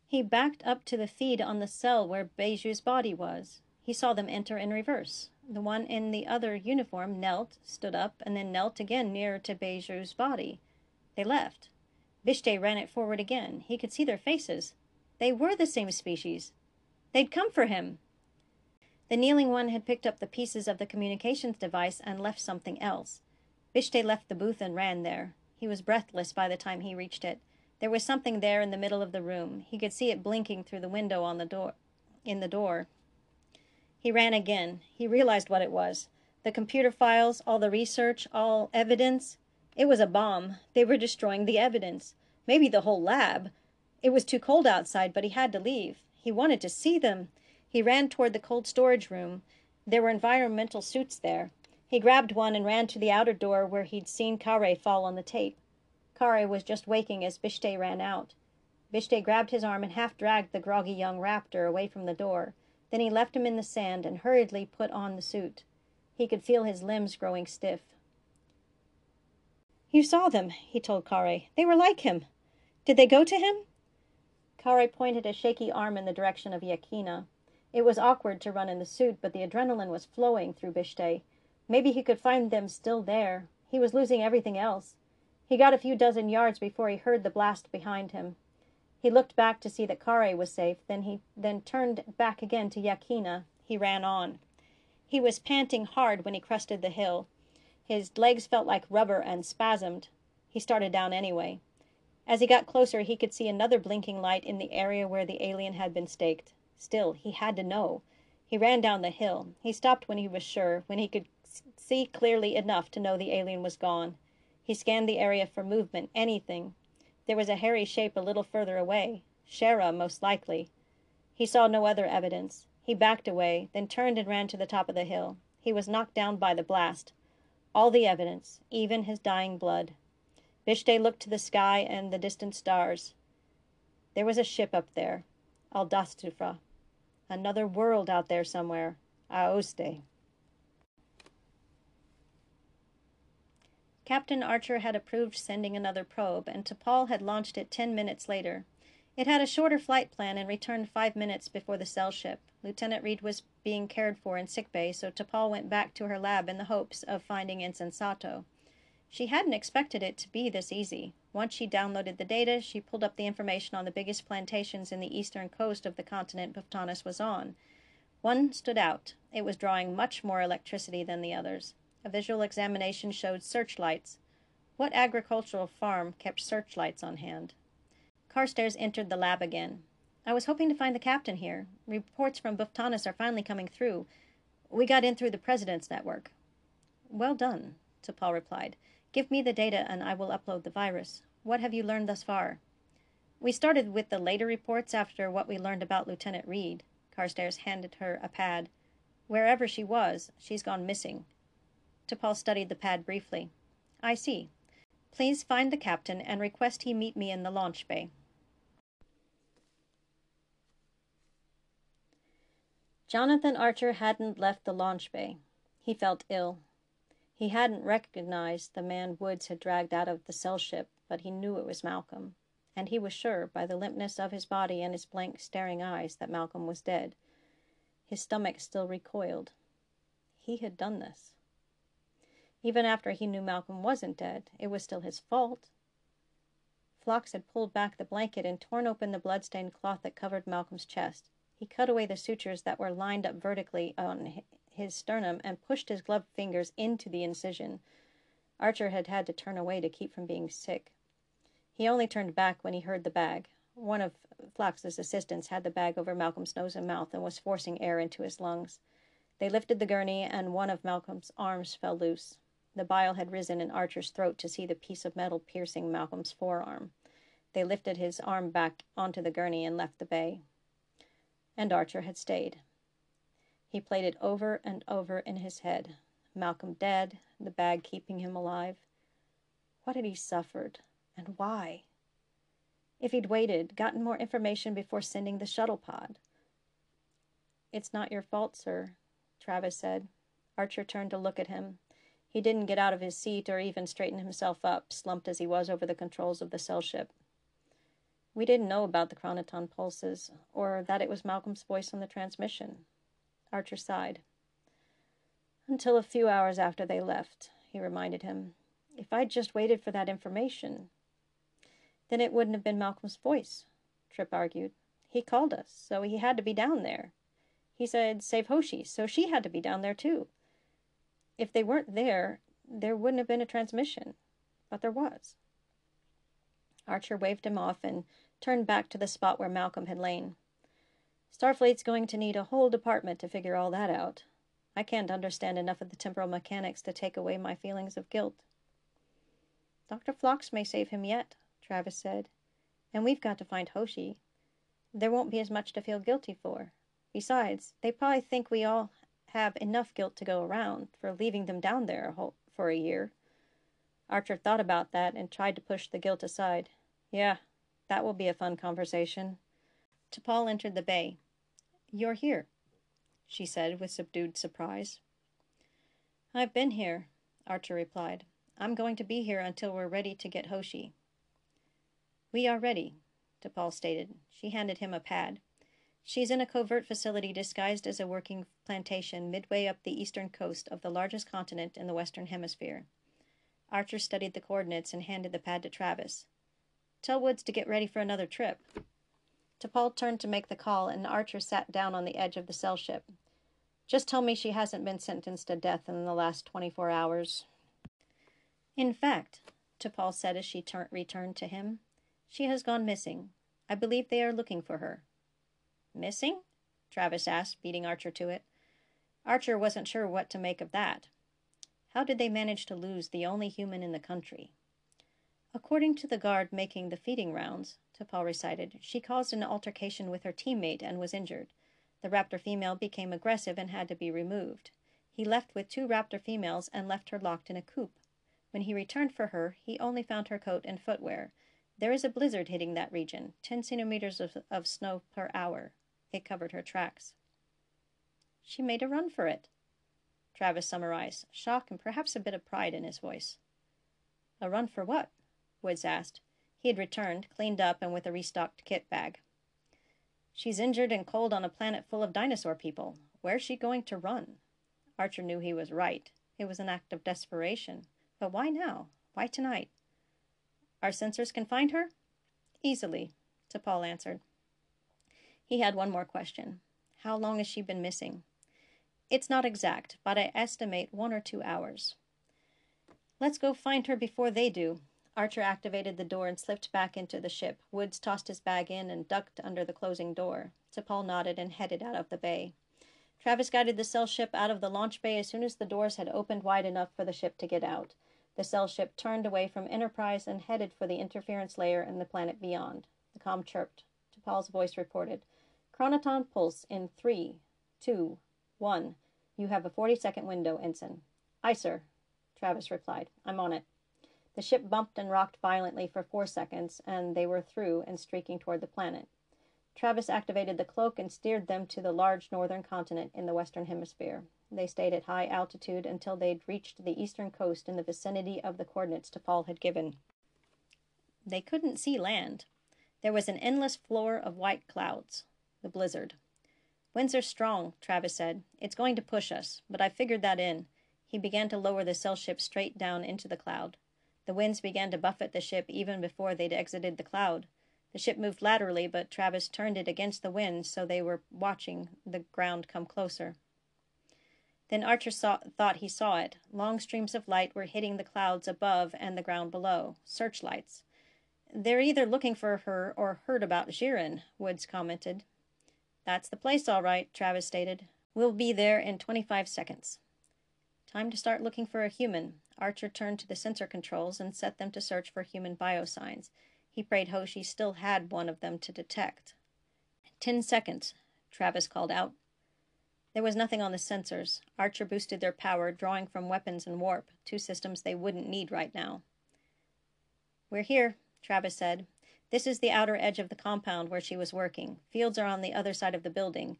He backed up to the feed on the cell where Beju's body was. He saw them enter in reverse. The one in the other uniform knelt, stood up, and then knelt again nearer to Beju's body. They left. Bishtay ran it forward again. He could see their faces. They were the same species. They'd come for him. The kneeling one had picked up the pieces of the communications device and left something else. Bishtay left the booth and ran there. He was breathless by the time he reached it. There was something there in the middle of the room. He could see it blinking through the window on the door in the door. He ran again. He realized what it was. The computer files, all the research, all evidence. It was a bomb. They were destroying the evidence. Maybe the whole lab. It was too cold outside, but he had to leave. He wanted to see them. He ran toward the cold storage room. There were environmental suits there. He grabbed one and ran to the outer door where he'd seen Kare fall on the tape. Kare was just waking as Bishtay ran out. Bishtay grabbed his arm and half dragged the groggy young raptor away from the door. Then he left him in the sand and hurriedly put on the suit. He could feel his limbs growing stiff. You saw them, he told Kare. They were like him. Did they go to him? Kare pointed a shaky arm in the direction of Yakina. It was awkward to run in the suit, but the adrenaline was flowing through Bishtay. Maybe he could find them still there. He was losing everything else. He got a few dozen yards before he heard the blast behind him. He looked back to see that Kare was safe, then he then turned back again to Yakina. He ran on. He was panting hard when he crested the hill. His legs felt like rubber and spasmed. He started down anyway. As he got closer, he could see another blinking light in the area where the alien had been staked. Still, he had to know. He ran down the hill. He stopped when he was sure, when he could see clearly enough to know the alien was gone. He scanned the area for movement, anything. There was a hairy shape a little further away. Shara, most likely. He saw no other evidence. He backed away, then turned and ran to the top of the hill. He was knocked down by the blast. All the evidence, even his dying blood. Bishtay looked to the sky and the distant stars. There was a ship up there, Aldastufra. Another world out there somewhere, Aoste. Captain Archer had approved sending another probe, and T'Pol had launched it ten minutes later. It had a shorter flight plan and returned five minutes before the cell ship. Lieutenant Reed was being cared for in sickbay, so T'Pol went back to her lab in the hopes of finding Ensign Sato. She hadn't expected it to be this easy. Once she downloaded the data, she pulled up the information on the biggest plantations in the eastern coast of the continent Buftanis was on. One stood out. It was drawing much more electricity than the others. A visual examination showed searchlights. What agricultural farm kept searchlights on hand? Carstairs entered the lab again. I was hoping to find the captain here. Reports from Buftanis are finally coming through. We got in through the President's network. Well done, T'Pol replied. Give me the data and I will upload the virus. What have you learned thus far? We started with the later reports after what we learned about Lieutenant Reed. Carstairs handed her a pad. Wherever she was, she's gone missing. T'Pol studied the pad briefly. I see. Please find the captain and request he meet me in the launch bay. Jonathan Archer hadn't left the launch bay. He felt ill. He hadn't recognized the man Woods had dragged out of the cell ship, but he knew it was Malcolm. And he was sure, by the limpness of his body and his blank, staring eyes, that Malcolm was dead. His stomach still recoiled. He had done this. Even after he knew Malcolm wasn't dead, it was still his fault. Phlox had pulled back the blanket and torn open the blood-stained cloth that covered Malcolm's chest. He cut away the sutures that were lined up vertically on his sternum and pushed his gloved fingers into the incision. Archer had had to turn away to keep from being sick. He only turned back when he heard the bag. One of Phlox's assistants had the bag over Malcolm's nose and mouth and was forcing air into his lungs. They lifted the gurney, and one of Malcolm's arms fell loose. The bile had risen in Archer's throat to see the piece of metal piercing Malcolm's forearm. They lifted his arm back onto the gurney and left the bay. And Archer had stayed. He played it over and over in his head. Malcolm dead, the bag keeping him alive. What had he suffered, and why? If he'd waited, gotten more information before sending the shuttle pod. It's not your fault, sir, Travis said. Archer turned to look at him. He didn't get out of his seat or even straighten himself up, slumped as he was over the controls of the cell ship. We didn't know about the chronoton pulses, or that it was Malcolm's voice on the transmission. Archer sighed. Until a few hours after they left, he reminded him. If I'd just waited for that information, then it wouldn't have been Malcolm's voice, Trip argued. He called us, so he had to be down there. He said, save Hoshi, so she had to be down there too. If they weren't there, there wouldn't have been a transmission. But there was. Archer waved him off and turned back to the spot where Malcolm had lain. Starfleet's going to need a whole department to figure all that out. I can't understand enough of the temporal mechanics to take away my feelings of guilt. Dr. Phlox may save him yet, Travis said. And we've got to find Hoshi. There won't be as much to feel guilty for. Besides, they probably think we all have enough guilt to go around for leaving them down there for a year. Archer thought about that and tried to push the guilt aside. Yeah, that will be a fun conversation. T'Pol entered the bay. You're here, she said with subdued surprise. I've been here, Archer replied. I'm going to be here until we're ready to get Hoshi. We are ready, T'Pol stated. She handed him a pad. She's in a covert facility disguised as a working plantation midway up the eastern coast of the largest continent in the Western Hemisphere. Archer studied the coordinates and handed the pad to Travis. Tell Woods to get ready for another trip. T'Pol turned to make the call, and Archer sat down on the edge of the cell ship. Just tell me she hasn't been sentenced to death in the last 24 hours. In fact, T'Pol said as she tur- returned to him, she has gone missing. I believe they are looking for her. Missing? Travis asked, beating Archer to it. Archer wasn't sure what to make of that. How did they manage to lose the only human in the country? According to the guard making the feeding rounds, T'Pol recited, she caused an altercation with her teammate and was injured. The raptor female became aggressive and had to be removed. He left with two raptor females and left her locked in a coop. When he returned for her, he only found her coat and footwear. There is a blizzard hitting that region, 10 centimeters of, of snow per hour. It covered her tracks. She made a run for it. Travis summarized, shock and perhaps a bit of pride in his voice. A run for what? Woods asked. He had returned, cleaned up, and with a restocked kit bag. She's injured and cold on a planet full of dinosaur people. Where's she going to run? Archer knew he was right. It was an act of desperation. But why now? Why tonight? Our sensors can find her? Easily, T'Pol answered. He had one more question. How long has she been missing? It's not exact, but I estimate one or two hours. Let's go find her before they do. Archer activated the door and slipped back into the ship. Woods tossed his bag in and ducked under the closing door. T'Pol nodded and headed out of the bay. Travis guided the cell ship out of the launch bay as soon as the doors had opened wide enough for the ship to get out. The cell ship turned away from Enterprise and headed for the interference layer and the planet beyond. The com chirped. T'Pol's voice reported, Chronoton pulse in three, two, one. You have a 40 second window, Ensign. Aye, sir, Travis replied. I'm on it. The ship bumped and rocked violently for four seconds, and they were through and streaking toward the planet. Travis activated the cloak and steered them to the large northern continent in the western hemisphere. They stayed at high altitude until they'd reached the eastern coast in the vicinity of the coordinates T'Pol had given. They couldn't see land. There was an endless floor of white clouds, the blizzard. Winds are strong, Travis said. It's going to push us, but I figured that in. He began to lower the cell ship straight down into the cloud. The winds began to buffet the ship even before they'd exited the cloud. The ship moved laterally, but Travis turned it against the wind so they were watching the ground come closer. Then Archer saw, thought he saw it. Long streams of light were hitting the clouds above and the ground below. Searchlights. They're either looking for her or heard about Jiren, Woods commented. That's the place, all right, Travis stated. We'll be there in 25 seconds. Time to start looking for a human. Archer turned to the sensor controls and set them to search for human biosigns. He prayed Hoshi still had one of them to detect. Ten seconds, Travis called out. There was nothing on the sensors. Archer boosted their power, drawing from weapons and warp, two systems they wouldn't need right now. We're here, Travis said. This is the outer edge of the compound where she was working. Fields are on the other side of the building.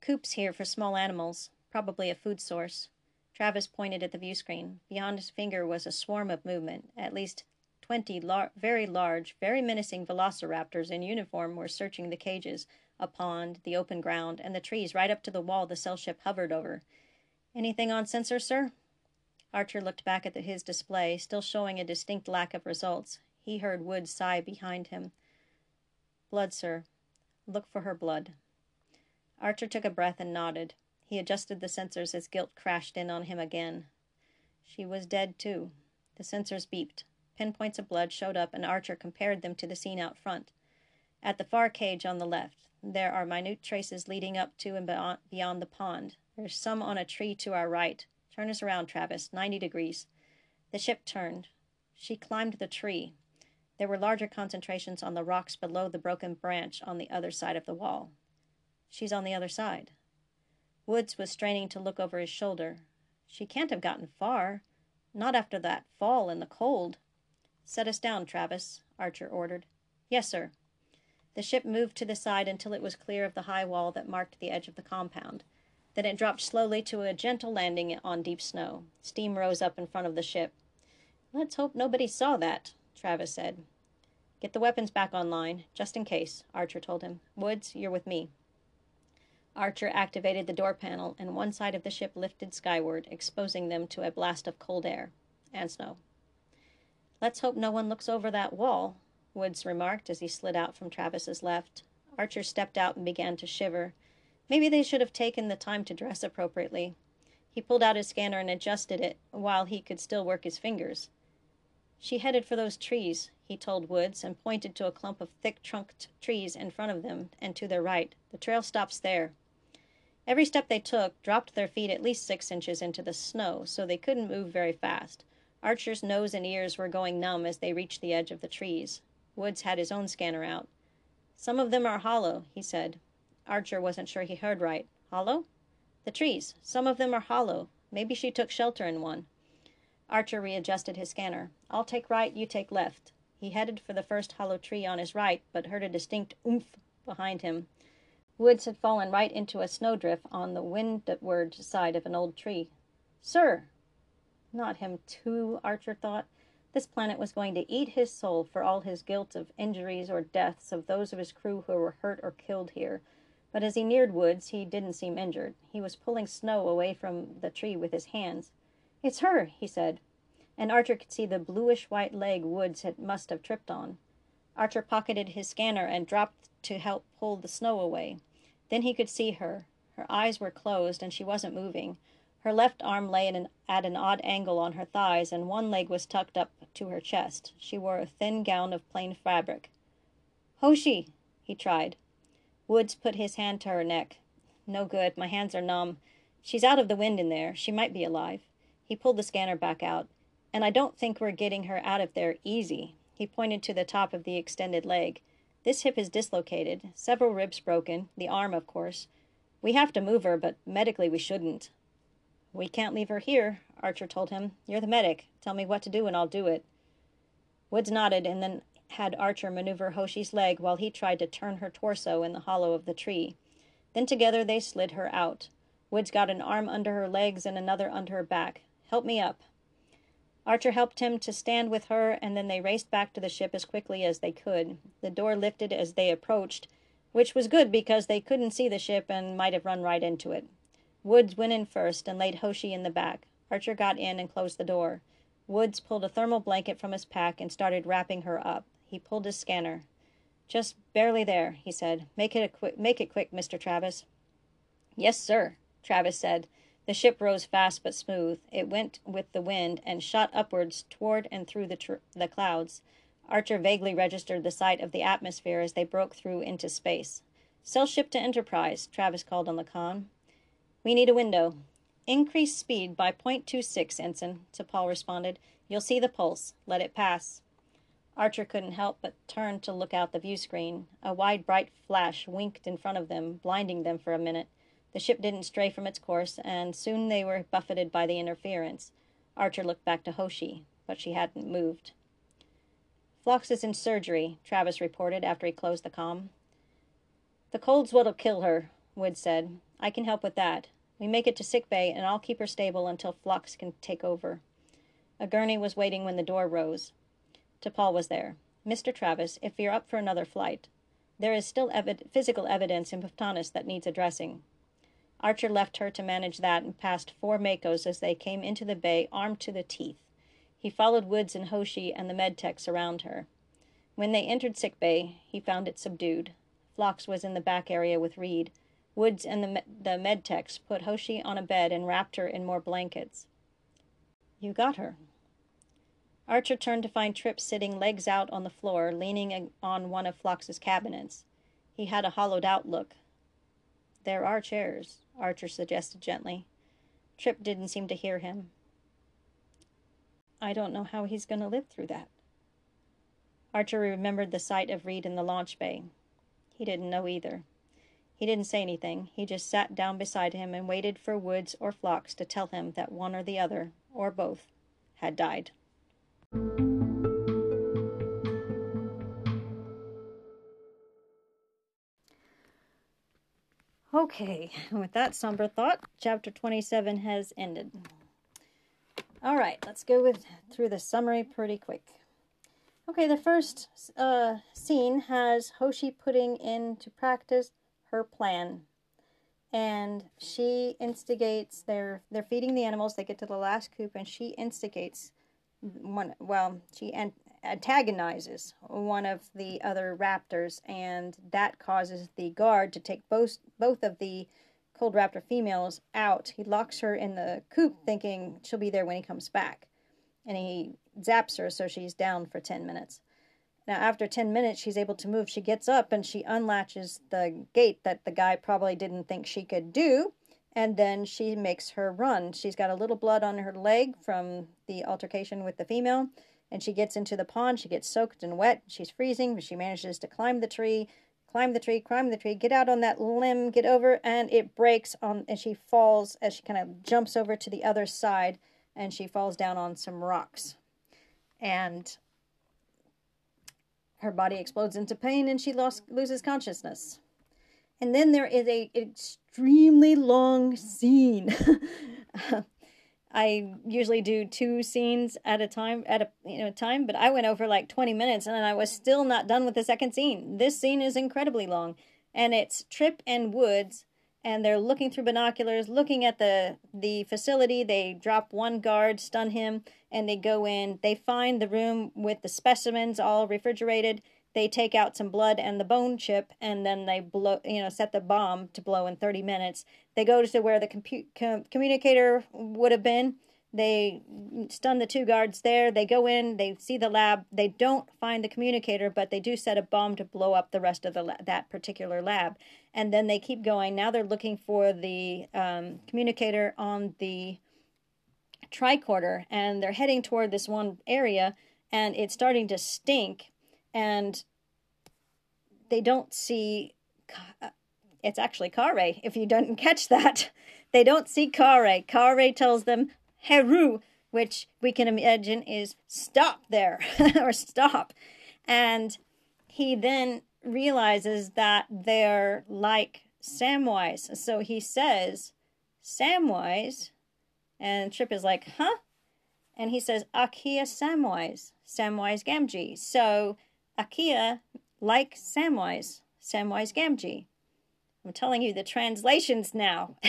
Coops here for small animals, probably a food source. Travis pointed at the view screen. Beyond his finger was a swarm of movement. At least twenty lar- very large, very menacing velociraptors in uniform were searching the cages, a pond, the open ground, and the trees right up to the wall the cell ship hovered over. Anything on sensor, sir? Archer looked back at the, his display, still showing a distinct lack of results. He heard Wood sigh behind him. Blood, sir. Look for her blood. Archer took a breath and nodded. He adjusted the sensors as guilt crashed in on him again. She was dead, too. The sensors beeped. Pinpoints of blood showed up, and Archer compared them to the scene out front. At the far cage on the left, there are minute traces leading up to and beyond the pond. There's some on a tree to our right. Turn us around, Travis. 90 degrees. The ship turned. She climbed the tree. There were larger concentrations on the rocks below the broken branch on the other side of the wall. She's on the other side. Woods was straining to look over his shoulder. She can't have gotten far. Not after that fall in the cold. Set us down, Travis, Archer ordered. Yes, sir. The ship moved to the side until it was clear of the high wall that marked the edge of the compound. Then it dropped slowly to a gentle landing on deep snow. Steam rose up in front of the ship. Let's hope nobody saw that, Travis said. Get the weapons back online, just in case, Archer told him. Woods, you're with me. Archer activated the door panel, and one side of the ship lifted skyward, exposing them to a blast of cold air and snow. Let's hope no one looks over that wall, Woods remarked as he slid out from Travis's left. Archer stepped out and began to shiver. Maybe they should have taken the time to dress appropriately. He pulled out his scanner and adjusted it while he could still work his fingers. She headed for those trees, he told Woods, and pointed to a clump of thick trunked trees in front of them and to their right. The trail stops there. Every step they took dropped their feet at least six inches into the snow, so they couldn't move very fast. Archer's nose and ears were going numb as they reached the edge of the trees. Woods had his own scanner out. Some of them are hollow, he said. Archer wasn't sure he heard right. Hollow? The trees. Some of them are hollow. Maybe she took shelter in one. Archer readjusted his scanner. I'll take right, you take left. He headed for the first hollow tree on his right, but heard a distinct oomph behind him. Woods had fallen right into a snowdrift on the windward side of an old tree. Sir! Not him, too, Archer thought. This planet was going to eat his soul for all his guilt of injuries or deaths of those of his crew who were hurt or killed here. But as he neared Woods, he didn't seem injured. He was pulling snow away from the tree with his hands. It's her, he said, and Archer could see the bluish white leg Woods had, must have tripped on. Archer pocketed his scanner and dropped to help pull the snow away. Then he could see her. Her eyes were closed and she wasn't moving. Her left arm lay an, at an odd angle on her thighs, and one leg was tucked up to her chest. She wore a thin gown of plain fabric. Hoshi, he tried. Woods put his hand to her neck. No good. My hands are numb. She's out of the wind in there. She might be alive. He pulled the scanner back out. And I don't think we're getting her out of there easy. He pointed to the top of the extended leg. This hip is dislocated, several ribs broken, the arm, of course. We have to move her, but medically we shouldn't. We can't leave her here, Archer told him. You're the medic. Tell me what to do and I'll do it. Woods nodded and then had Archer maneuver Hoshi's leg while he tried to turn her torso in the hollow of the tree. Then together they slid her out. Woods got an arm under her legs and another under her back. Help me up. Archer helped him to stand with her, and then they raced back to the ship as quickly as they could. The door lifted as they approached, which was good because they couldn't see the ship and might have run right into it. Woods went in first and laid Hoshi in the back. Archer got in and closed the door. Woods pulled a thermal blanket from his pack and started wrapping her up. He pulled his scanner. Just barely there, he said. Make it a quick make it quick, Mr. Travis. Yes, sir, Travis said the ship rose fast but smooth. It went with the wind and shot upwards toward and through the, tr- the clouds. Archer vaguely registered the sight of the atmosphere as they broke through into space. Cell ship to Enterprise, Travis called on the con. We need a window. Increase speed by 0.26, Ensign, T'Pol responded. You'll see the pulse. Let it pass. Archer couldn't help but turn to look out the view screen. A wide, bright flash winked in front of them, blinding them for a minute. The ship didn't stray from its course, and soon they were buffeted by the interference. Archer looked back to Hoshi, but she hadn't moved. Phlox is in surgery, Travis reported after he closed the com. The cold's what'll kill her, Wood said. I can help with that. We make it to sick bay, and I'll keep her stable until Phlox can take over. A gurney was waiting when the door rose. T'Pol was there. Mr. Travis, if you're up for another flight, there is still evi- physical evidence in Ptonis that needs addressing. Archer left her to manage that and passed four MACOs as they came into the bay armed to the teeth. He followed Woods and Hoshi and the med techs around her. When they entered sick bay, he found it subdued. Phlox was in the back area with Reed. Woods and the, the med techs put Hoshi on a bed and wrapped her in more blankets. You got her. Archer turned to find Trip sitting legs out on the floor, leaning on one of Phlox's cabinets. He had a hollowed out look. There are chairs. Archer suggested gently. Trip didn't seem to hear him. I don't know how he's going to live through that. Archer remembered the sight of Reed in the launch bay. He didn't know either. He didn't say anything. He just sat down beside him and waited for Woods or Phlox to tell him that one or the other, or both, had died. Okay, with that somber thought, chapter 27 has ended. All right, let's go with through the summary pretty quick. Okay, the first uh, scene has Hoshi putting into practice her plan, and she instigates. They're they're feeding the animals. They get to the last coop, and she instigates one. Well, she an- antagonizes one of the other raptors, and that causes the guard to take both both of the cold raptor females out. He locks her in the coop, thinking she'll be there when he comes back, and he zaps her so she's down for 10 minutes. Now, after 10 minutes, she's able to move. She gets up and she unlatches the gate that the guy probably didn't think she could do. And then she makes her run. She's got a little blood on her leg from the altercation with the female. And she gets into the pond. She gets soaked and wet. She's freezing, but she manages to climb the tree, climb the tree, climb the tree, get out on that limb, get over, and it breaks on, and she falls as she kind of jumps over to the other side, and she falls down on some rocks and her body explodes into pain and she lost, loses consciousness. And then there is a extremely long scene. Uh, I usually do two scenes at a time at a you know time, but I went over like 20 minutes and I was still not done with the second scene. This scene is incredibly long and it's Trip and Woods and they're looking through binoculars, looking at the the facility. They drop one guard, stun him, and they go in. They find the room with the specimens all refrigerated. They take out some blood and the bone chip, and then they blow, you know, set the bomb to blow in 30 minutes. They go to where the compu- com- communicator would have been. They stun the two guards there. They go in. They see the lab. They don't find the communicator, but they do set a bomb to blow up the rest of the la- that particular lab. And then they keep going. Now they're looking for the um, communicator on the tricorder and they're heading toward this one area and it's starting to stink and they don't see it's actually Kare if you don't catch that. They don't see Kare. Kare tells them Heru which we can imagine is stop there or stop. And he then realizes that they're like Samwise. So he says Samwise? And Trip is like, huh? And he says, Akia Samwise, Samwise Gamgee. So Akia, like Samwise, Samwise Gamgee. I'm telling you the translations now.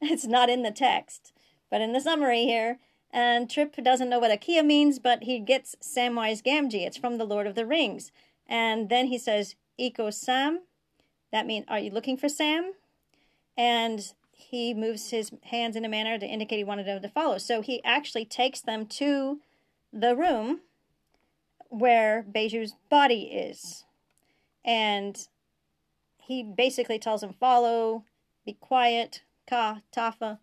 it's not in the text, but in the summary here. And Trip doesn't know what Akia means, but he gets Samwise Gamgee. It's from the Lord of the Rings. And then he says, Iko Sam. That means, are you looking for Sam? And he moves his hands in a manner to indicate he wanted them to follow. So he actually takes them to the room where Beju's body is. And he basically tells them, follow, be quiet, ka, tafa.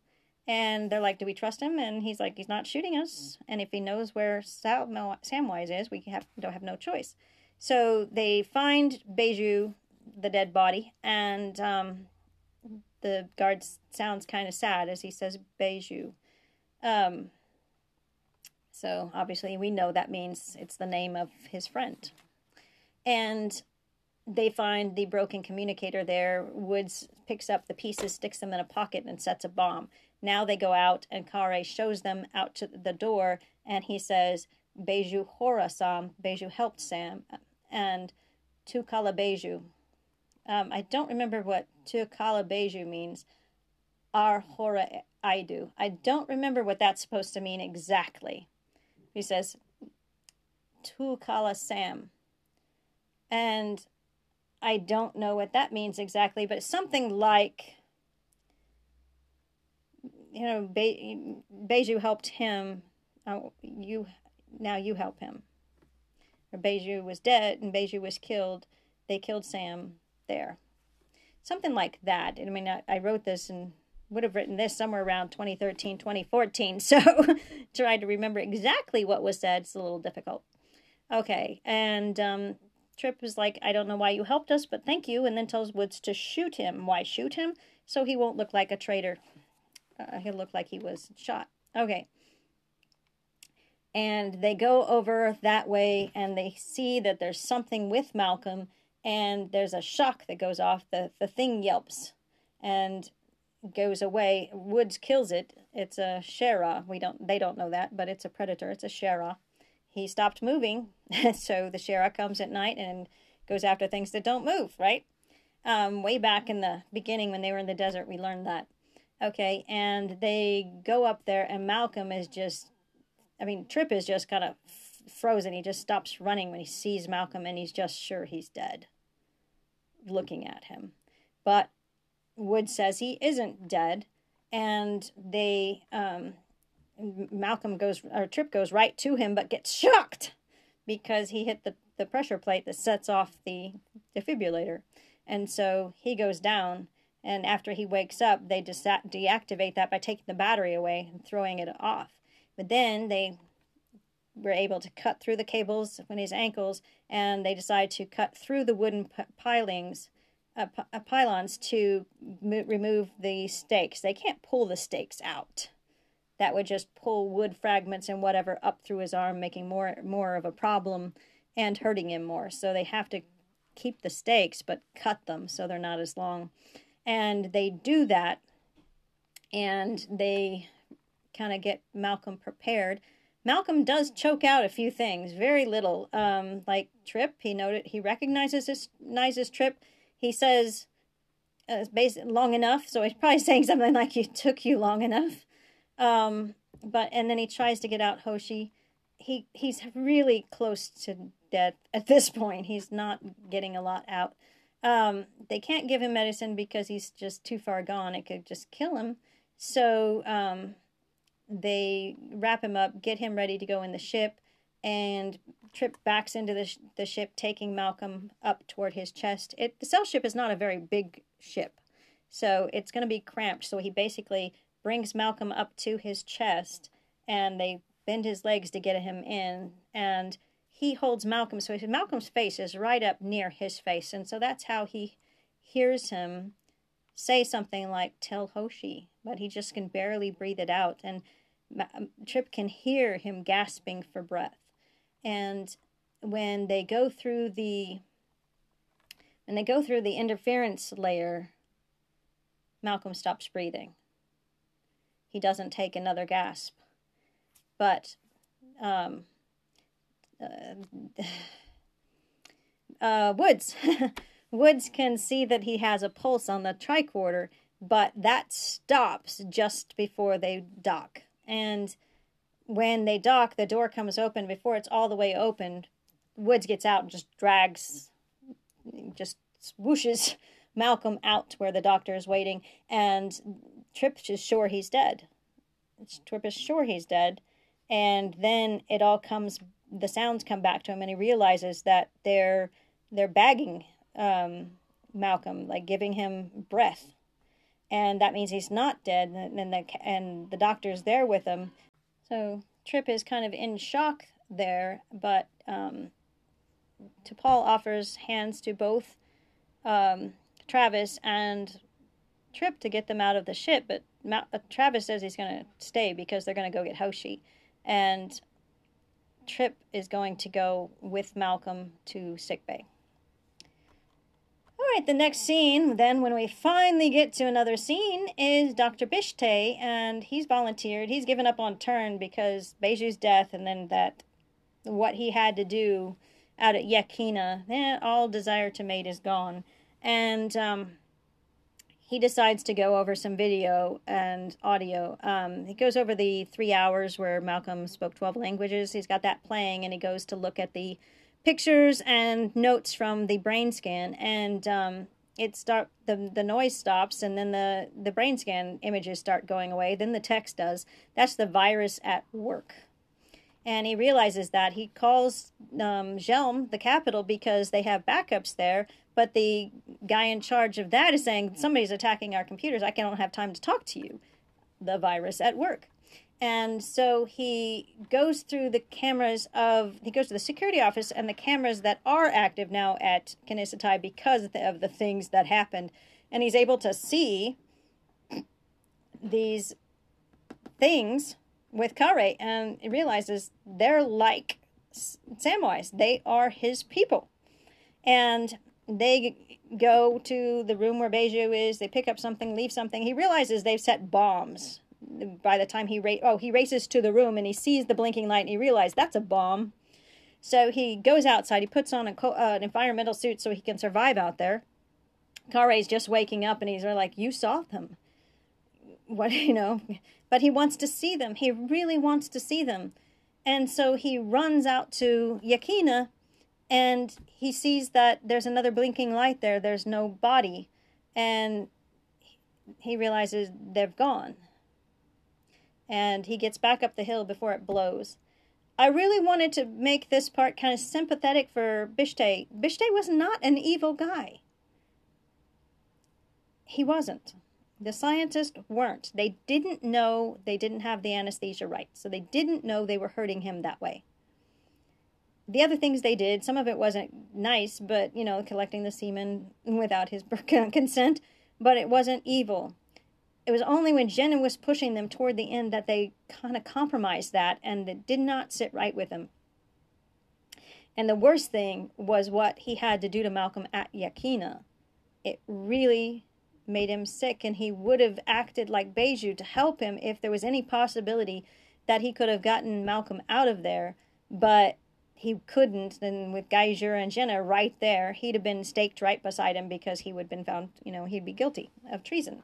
And they're like, do we trust him? And he's like, he's not shooting us. And if he knows where Samwise is, we have, don't have no choice. So they find Beju, the dead body, and um, the guard sounds kind of sad as he says Beju. Um, so obviously we know that means it's the name of his friend. And they find the broken communicator there. Woods picks up the pieces, sticks them in a pocket, and sets a bomb. Now they go out, and Kare shows them out to the door, and he says, Beju Hora Sam, Beju helped Sam, and Tukala Beju, um, I don't remember what Tukala Beju means. Ar Hora Aidu. I don't remember what that's supposed to mean exactly. He says, Tukala Sam. And I don't know what that means exactly, but something like, you know, Be- Beju helped him. Uh, you now you help him. Or Beju was dead and Beju was killed. They killed Sam there. Something like that. I mean, I, I wrote this and would have written this somewhere around 2013, 2014. So trying to remember exactly what was said is a little difficult. Okay, and um, Trip is like, I don't know why you helped us, but thank you, and then tells Woods to shoot him. Why shoot him? So he won't look like a traitor. Uh, he'll look like he was shot. Okay. And they go over that way and they see that there's something with Malcolm and there's a shock that goes off. The, the thing yelps and goes away. Woods kills it. It's a Shera. We don't they don't know that, but it's a predator. It's a Shera. He stopped moving, so the Shera comes at night and goes after things that don't move, right? Um, way back in the beginning when they were in the desert, we learned that. Okay, and they go up there, and Malcolm is just, I mean, Trip is just kind of frozen. He just stops running when he sees Malcolm, and he's just sure he's dead, looking at him. But Wood says he isn't dead, and they, um, Malcolm goes, or Trip goes right to him, but gets shocked because he hit the, the pressure plate that sets off the defibrillator. And so he goes down and after he wakes up, they just deactivate that by taking the battery away and throwing it off. But then they were able to cut through the cables when his ankles, and they decide to cut through the wooden pilings, uh, uh, pylons to remove the stakes. They can't pull the stakes out. That would just pull wood fragments and whatever up through his arm, making more more of a problem and hurting him more. So they have to keep the stakes but cut them so they're not as long and they do that and they kind of get Malcolm prepared. Malcolm does choke out a few things, very little. Um, like Trip, he noted he recognizes his recognizes Trip. He says, uh, basically long enough. So he's probably saying something like, "You took you long enough." Um, but and then he tries to get out Hoshi. He he's really close to death at this point. He's not getting a lot out. Um, they can't give him medicine because he's just too far gone. It could just kill him. So um, they wrap him up, get him ready to go in the ship, and Trip backs into the, sh- the ship, taking Malcolm up toward his chest. It, the cell ship is not a very big ship, so it's going to be cramped. So he basically brings Malcolm up to his chest, and they bend his legs to get him in. And he holds Malcolm, so Malcolm's face is right up near his face, and so that's how he hears him say something like "Tell Hoshi," but he just can barely breathe it out, and Trip can hear him gasping for breath. And when they go through the when they go through the interference layer, Malcolm stops breathing. He doesn't take another gasp, but um, uh, uh, Woods. Woods can see that he has a pulse on the tricorder, but that stops just before they dock. And when they dock, the door comes open. Before it's all the way opened, Woods gets out and just drags, just swooshes Malcolm out where the doctor is waiting. And Trip is sure he's dead. Trip is sure he's dead. And then it all comes the sounds come back to him and he realizes that they're they're bagging um, Malcolm, like giving him breath, and that means he's not dead. And the and the doctor's there with him, so Trip is kind of in shock there. But um, T'Pol offers hands to both um, Travis and Trip to get them out of the ship, but Ma- Travis says he's going to stay because they're going to go get Hoshi, and Trip is going to go with Malcolm to sickbay. All right, the next scene, then, when we finally get to another scene, is Dr. Bishtay, and he's volunteered. He's given up on turn because Beju's death and then that what he had to do out at Yakina, eh, all desire to mate is gone. And um, he decides to go over some video and audio. Um, he goes over the three hours where Malcolm spoke 12 languages. He's got that playing, and he goes to look at the pictures and notes from the brain scan. And um, it start the the noise stops, and then the the brain scan images start going away. Then the text does. That's the virus at work and he realizes that he calls um, the capital, because they have backups there. But the guy in charge of that is saying somebody's attacking our computers. I don't have time to talk to you. The virus at work, And so he goes through the cameras of, he goes to the security office and the cameras that are active now at Kanisatai because of the things that happened. And he's able to see these things with Kare and he realizes they're like Samwise. They are his people. And they go to the room where Beju is. They pick up something, leave something. He realizes they've set bombs. By the time he ra- oh he races to the room and he sees the blinking light and he realizes that's a bomb. So he goes outside. He puts on a co- uh, an environmental suit so he can survive out there. Kare's just waking up and he's like, "You saw them." What you know? But he wants to see them. He really wants to see them, and so he runs out to Yakina and he sees that there's another blinking light there. There's no body. And he realizes they've gone. And he gets back up the hill before it blows. I really wanted to make this part kind of sympathetic for Bishtay. Bishtay was not an evil guy. He wasn't. The scientists weren't. They didn't know they didn't have the anesthesia right. So they didn't know they were hurting him that way the other things they did, some of it wasn't nice, but you know, collecting the semen without his consent, but it wasn't evil. It was only when Jenna was pushing them toward the end that they kind of compromised that and it did not sit right with him. And the worst thing was what he had to do to Malcolm at Yakina. It really made him sick, and he would have acted like Beiju to help him if there was any possibility that he could have gotten Malcolm out of there. But he couldn't, then with Gaizur and Jenna right there, he'd have been staked right beside him because he would have been found, you know, he'd be guilty of treason.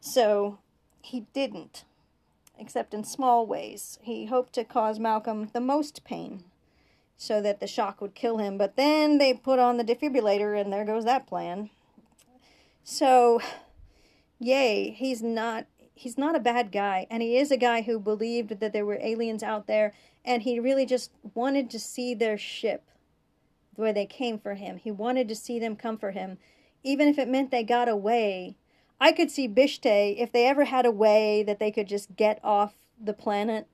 So he didn't, except in small ways. He hoped to cause Malcolm the most pain so that the shock would kill him, but then they put on the defibrillator and there goes that plan. So, yay, he's not he's not a bad guy and he is a guy who believed that there were aliens out there and he really just wanted to see their ship the way they came for him. He wanted to see them come for him, even if it meant they got away. I could see Bishtay if they ever had a way that they could just get off the planet.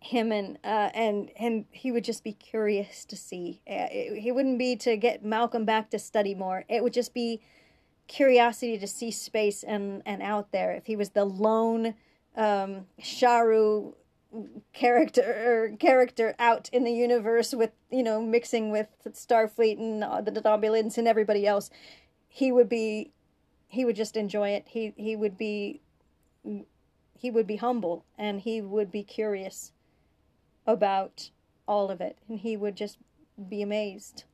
Him and uh, and and he would just be curious to see. Uh, he wouldn't be to get Malcolm back to study more. It would just be curiosity to see space and and out there. If he was the lone um, Sharu character character out in the universe with you know mixing with Starfleet and the Romulans and everybody else, he would be he would just enjoy it. He he would be he would be humble and he would be curious about all of it and he would just be amazed.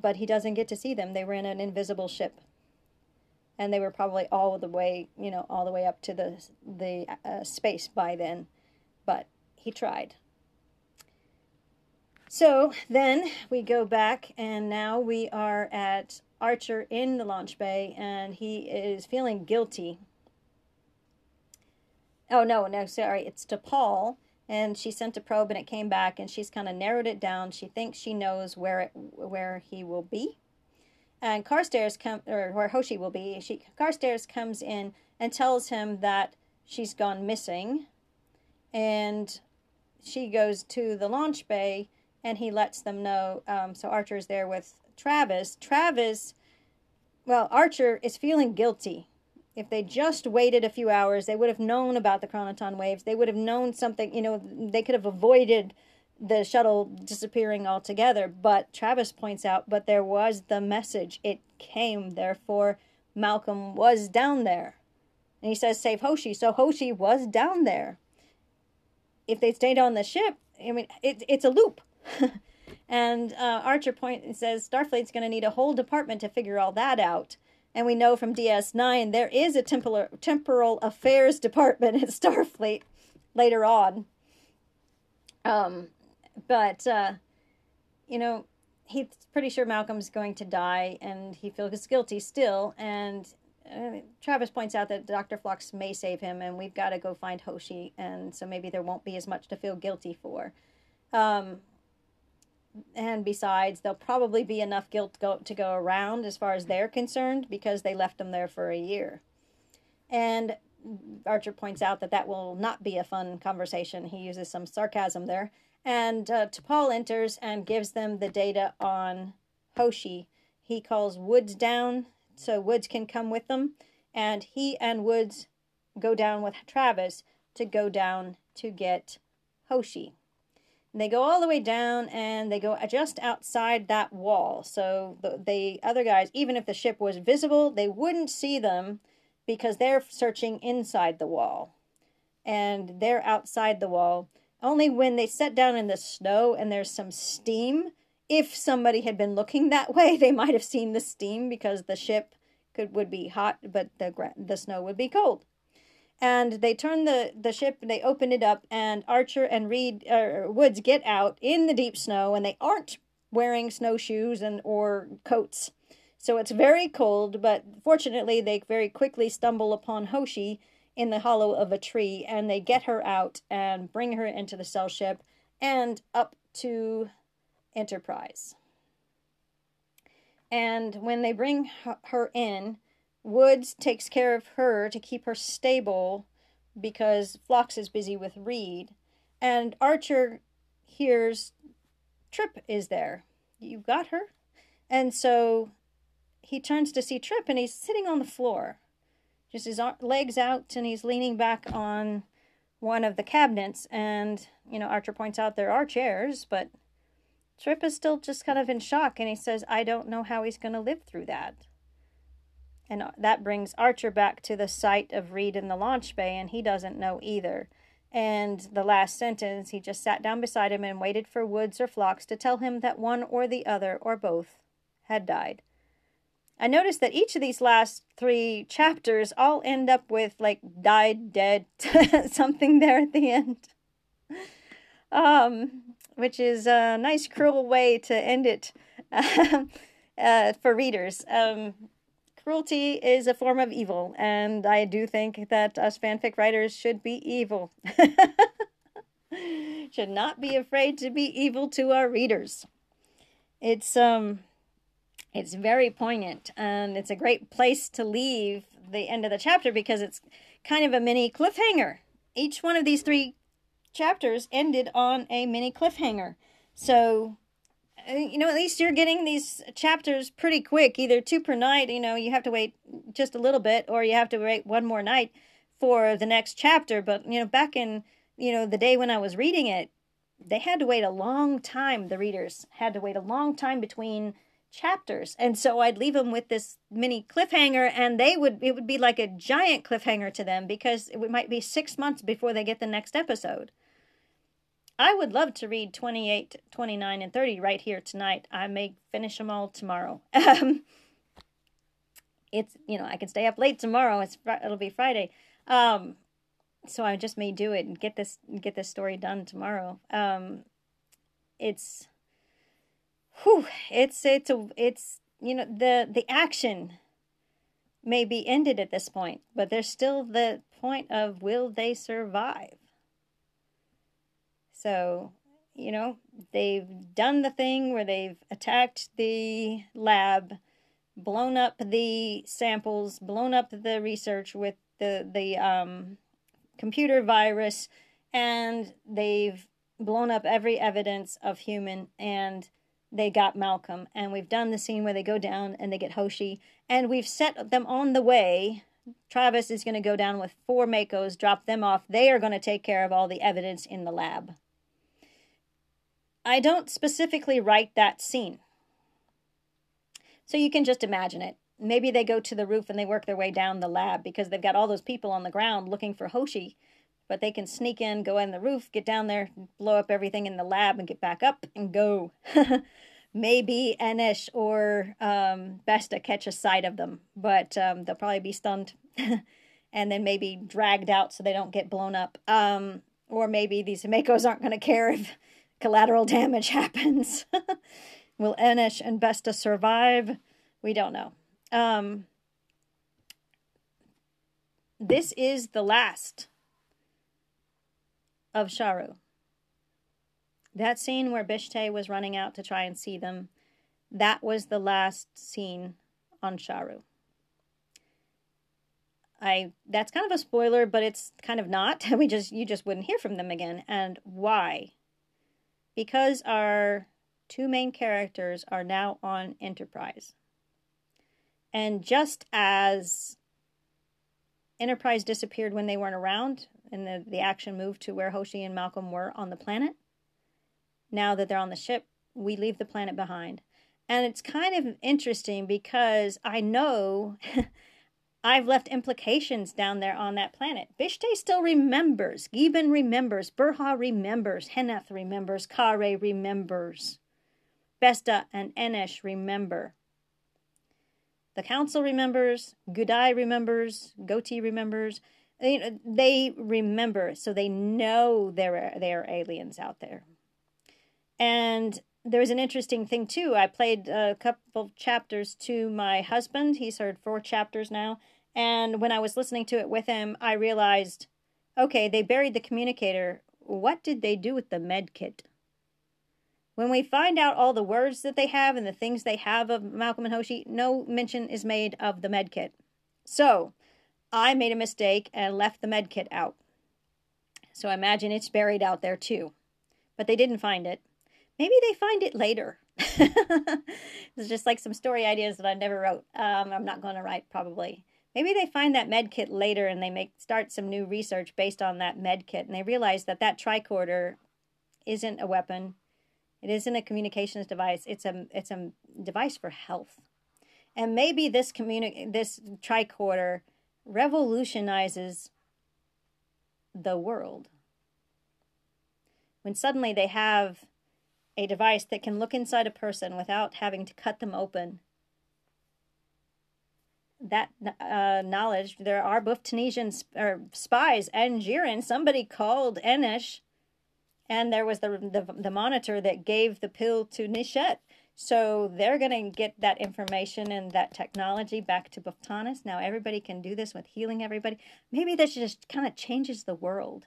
But he doesn't get to see them. They were in an invisible ship and they were probably all the way, you know, all the way up to the the uh, space by then, but he tried. So then we go back, and now we are at Archer in the launch bay, and he is feeling guilty. Oh no, no, sorry, it's T'Pol, and she sent a probe, and it came back, and she's kind of narrowed it down. She thinks she knows where it where he will be and Carstairs come or where Hoshi will be. She Carstairs comes in and tells him that she's gone missing, and she goes to the launch bay and he lets them know. Um, so Archer's there with Travis. Travis, well, Archer is feeling guilty. If they just waited a few hours, they would have known about the chronoton waves. They would have known something. You know, they could have avoided the shuttle disappearing altogether. But Travis points out, but there was the message. It came, therefore, Malcolm was down there. And he says, save Hoshi. So Hoshi was down there. If they stayed on the ship, I mean, it, it's a loop. and uh, Archer point says Starfleet's going to need a whole department to figure all that out. And we know from DS9 there is a temporal, temporal affairs department at Starfleet later on. Um, but uh, you know, he's pretty sure Malcolm's going to die, and he feels guilty still. And uh, Travis points out that Dr. Phlox may save him, and we've got to go find Hoshi, and so maybe there won't be as much to feel guilty for. Um, and besides, there'll probably be enough guilt go, to go around as far as they're concerned because they left him there for a year. And Archer points out that that will not be a fun conversation. He uses some sarcasm there. And uh, T'Pol enters and gives them the data on Hoshi. He calls Woods down so Woods can come with them. And he and Woods go down with Travis to go down to get Hoshi. They go all the way down and they go just outside that wall. So the, the other guys, even if the ship was visible, they wouldn't see them because they're searching inside the wall. And they're outside the wall. Only when they set down in the snow and there's some steam, if somebody had been looking that way, they might have seen the steam because the ship could would be hot, but the the snow would be cold and they turn the, the ship they open it up and archer and reed uh, woods get out in the deep snow and they aren't wearing snowshoes and or coats. So it's very cold but fortunately they very quickly stumble upon hoshi in the hollow of a tree and they get her out and bring her into the cell ship and up to enterprise. And when they bring her in Woods takes care of her to keep her stable because Phlox is busy with Reed. And Archer hears Trip is there. You've got her? And so he turns to see Trip and he's sitting on the floor, just his legs out, and he's leaning back on one of the cabinets. And, you know, Archer points out there are chairs, but Trip is still just kind of in shock and he says, I don't know how he's going to live through that. And that brings Archer back to the site of Reed in the launch bay, and he doesn't know either. And the last sentence, he just sat down beside him and waited for Woods or Phlox to tell him that one or the other or both had died. I noticed that each of these last three chapters all end up with like died, dead, something there at the end. Um, which is a nice, cruel way to end it uh, for readers. Um, cruelty is a form of evil, and I do think that us fanfic writers should be evil. should not be afraid to be evil to our readers. It's um it's very poignant and it's a great place to leave the end of the chapter because it's kind of a mini cliffhanger. Each one of these three chapters ended on a mini cliffhanger. So Uh, you know, at least you're getting these chapters pretty quick, either two per night, you know, you have to wait just a little bit, or you have to wait one more night for the next chapter. But, you know, back in, you know, the day when I was reading it, they had to wait a long time. The readers had to wait a long time between chapters. And so I'd leave them with this mini cliffhanger and they would, it would be like a giant cliffhanger to them because it might be six months before they get the next episode. I would love to read 28, 29, and 30 right here tonight. I may finish them all tomorrow. Um, it's, you know, I can stay up late tomorrow. It's It'll be Friday. Um, so I just may do it and get this get this story done tomorrow. Um, it's, whew, it's it's a it's you know the the action may be ended at this point, but there's still the point of will they survive? So, you know, they've done the thing where they've attacked the lab, blown up the samples, blown up the research with the the um, computer virus, and they've blown up every evidence of human and they got Malcolm and we've done the scene where they go down and they get Hoshi and we've set them on the way. Travis is going to go down with four MACOs, drop them off. They are going to take care of all the evidence in the lab. I don't specifically write that scene. So you can just imagine it. Maybe they go to the roof and they work their way down the lab because they've got all those people on the ground looking for Hoshi, but they can sneak in, go in the roof, get down there, blow up everything in the lab, and get back up and go. Maybe Enesh or um, Besta catch a sight of them, but um, they'll probably be stunned and then maybe dragged out so they don't get blown up. Um, or maybe these MACOs aren't going to care if collateral damage happens. Will Enish and Besta survive? We don't know. Um, this is the last of Sharu. That scene where Bishtay was running out to try and see them, that was the last scene on Sharu. I that's kind of a spoiler, but it's kind of not. We just you just wouldn't hear from them again. And why? Because our two main characters are now on Enterprise. And just as Enterprise disappeared when they weren't around, and the, the action moved to where Hoshi and Malcolm were on the planet, now that they're on the ship, we leave the planet behind. And it's kind of interesting because I know I've left implications down there on that planet. Bishtay still remembers. Gibbon remembers. Burha remembers. Heneth remembers. Kare remembers. Besta and Enesh remember. The council remembers. Gudai remembers. Goti remembers. They remember, so they know there are, there are aliens out there. And there was an interesting thing too. I played a couple chapters to my husband. He's heard four chapters now. And when I was listening to it with him, I realized okay, they buried the communicator. What did they do with the med kit? When we find out all the words that they have and the things they have of Malcolm and Hoshi, no mention is made of the med kit. So I made a mistake and left the med kit out. So I imagine it's buried out there too. But they didn't find it. Maybe they find it later. it's just like some story ideas that I never wrote. Um, I'm not going to write probably. Maybe they find that med kit later and they make start some new research based on that med kit and they realize that that tricorder isn't a weapon. It isn't a communications device. It's a it's a device for health. And maybe this communi- this tricorder revolutionizes the world. When suddenly they have a device that can look inside a person without having to cut them open. That uh, knowledge, there are both Tunisian or spies and Jiren. Somebody called Enish, and there was the, the the monitor that gave the pill to Nishet. So they're going to get that information and that technology back to Buftanis. Now everybody can do this with healing everybody. Maybe this just kind of changes the world.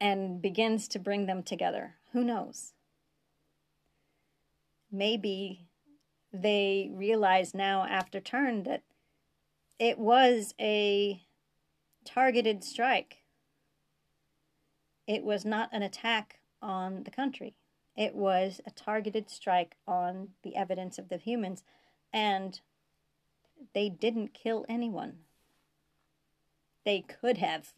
And begins to bring them together. Who knows? Maybe they realize now after turn that it was a targeted strike. It was not an attack on the country. It was a targeted strike on the evidence of the humans, and they didn't kill anyone. They could have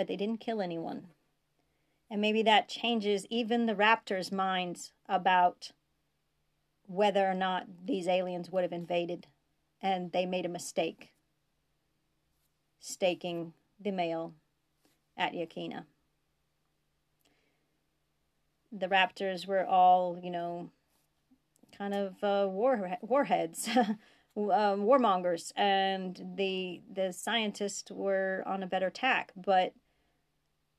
but they didn't kill anyone. And maybe that changes even the raptors' minds about whether or not these aliens would have invaded. And they made a mistake staking the male at Yakina. The raptors were all, you know, kind of uh, war warheads, um, warmongers, and the the scientists were on a better tack. But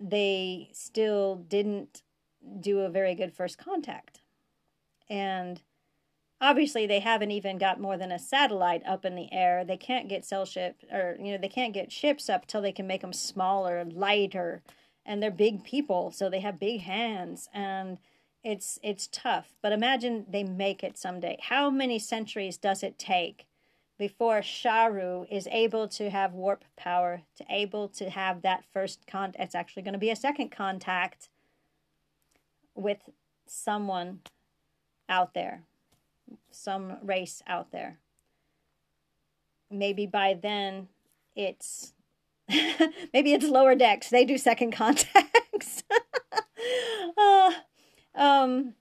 they still didn't do a very good first contact. And obviously they haven't even got more than a satellite up in the air. They can't get cell ship or you know, they can't get ships up till they can make them smaller, lighter, and they're big people, so they have big hands and it's it's tough. But imagine they make it someday. How many centuries does it take before Sharu is able to have warp power, to able to have that first con it's actually going to be a second contact with someone out there, some race out there. Maybe by then it's maybe it's lower decks. They do second contacts. uh, um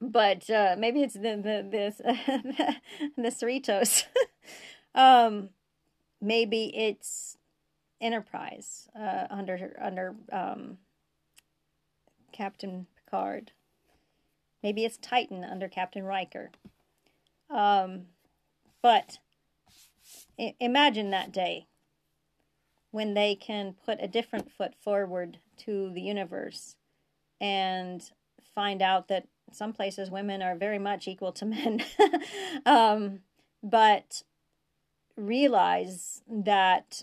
but uh, maybe it's the the this the Cerritos. um, maybe it's Enterprise uh, under under um, Captain Picard. Maybe it's Titan under Captain Riker. Um, but I- imagine that day when they can put a different foot forward to the universe and find out that some places women are very much equal to men. um, but realize that,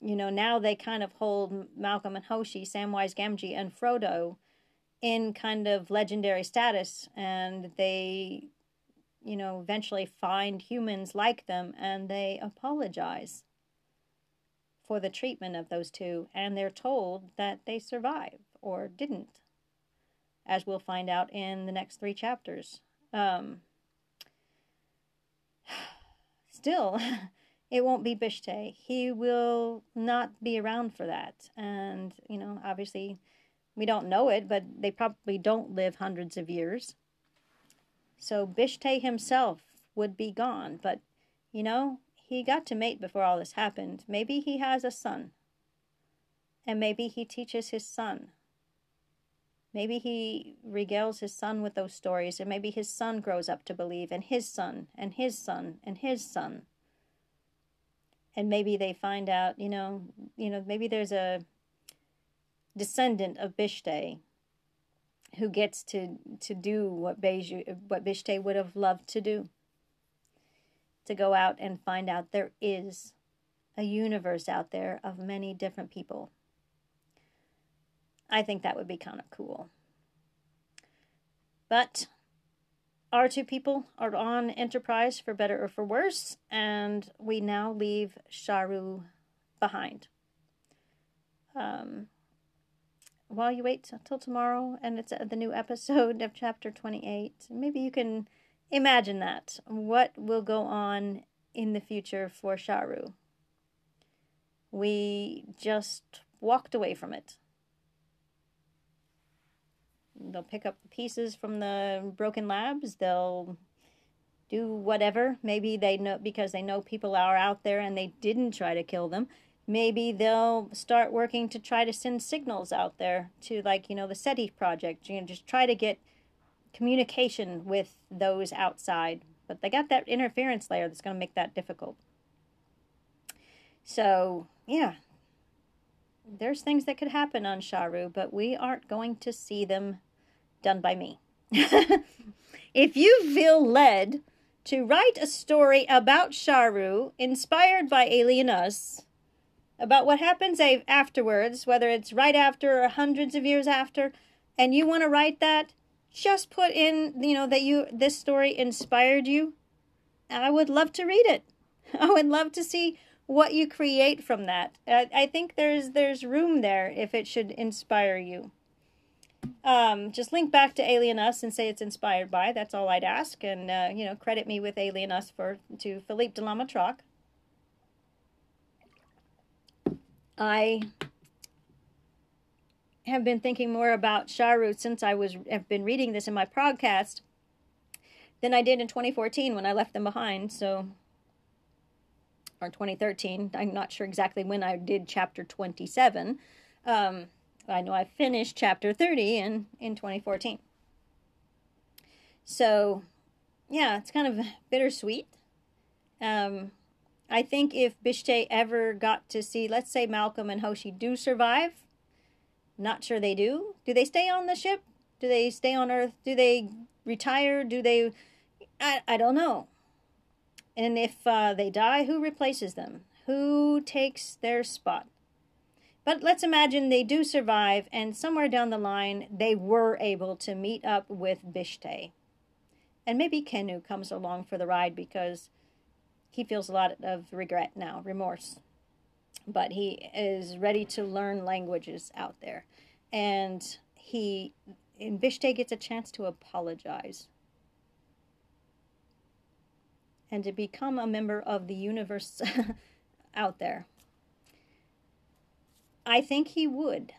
you know, now they kind of hold Malcolm and Hoshi, Samwise Gamgee, and Frodo in kind of legendary status, and they, you know, eventually find humans like them and they apologize for the treatment of those two, and they're told that they survive or didn't, as we'll find out in the next three chapters. Um, still, it won't be Bishtay. He will not be around for that. And, you know, obviously, we don't know it, but they probably don't live hundreds of years. So Bishtay himself would be gone, but, you know, he got to mate before all this happened. Maybe he has a son. And maybe he teaches his son. Maybe he regales his son with those stories, and maybe his son grows up to believe, and his son, and his son, and his son. And maybe they find out, you know, you know, maybe there's a descendant of Bishtay who gets to to do what Beju, what Bishtay would have loved to do to go out and find out there is a universe out there of many different people. I think that would be kind of cool. But our two people are on Enterprise for better or for worse, and we now leave Sharu behind. Um, while you wait till tomorrow and it's the new episode of chapter 28, maybe you can Imagine that. What will go on in the future for Sharu? We just walked away from it. They'll pick up the pieces from the broken labs. They'll do whatever. Maybe they know because they know people are out there and they didn't try to kill them. Maybe they'll start working to try to send signals out there to, like, you know, the SETI project. You know, just try to get communication with those outside. But they got that interference layer that's going to make that difficult. So, yeah, there's things that could happen on Sharu, but we aren't going to see them done by me. if you feel led to write a story about Sharu inspired by Alien Us, about what happens afterwards, whether it's right after or hundreds of years after, and you want to write that, just put in, you know, that you this story inspired you. I would love to read it. I would love to see what you create from that. I, I think there's there's room there if it should inspire you. Um, just link back to Alien Us and say it's inspired by. That's all I'd ask, and uh, you know, credit me with Alien Us for to Philippe de la I have been thinking more about Sharu since I was have been reading this in my podcast than I did in 2014 when I left them behind. So, or 2013. I'm not sure exactly when I did chapter 27. Um, I know I finished chapter 30 in in 2014. So, yeah, it's kind of bittersweet. Um, I think if Bishtay ever got to see, let's say Malcolm and Hoshi do survive, not sure they do. Do they stay on the ship? Do they stay on Earth? Do they retire? Do they. I, I don't know. And if uh, they die, who replaces them? Who takes their spot? But let's imagine they do survive, and somewhere down the line, they were able to meet up with Bishtay. And maybe Kenu comes along for the ride because he feels a lot of regret now, remorse but he is ready to learn languages out there. And he, and Bishtay gets a chance to apologize and to become a member of the universe out there. I think he would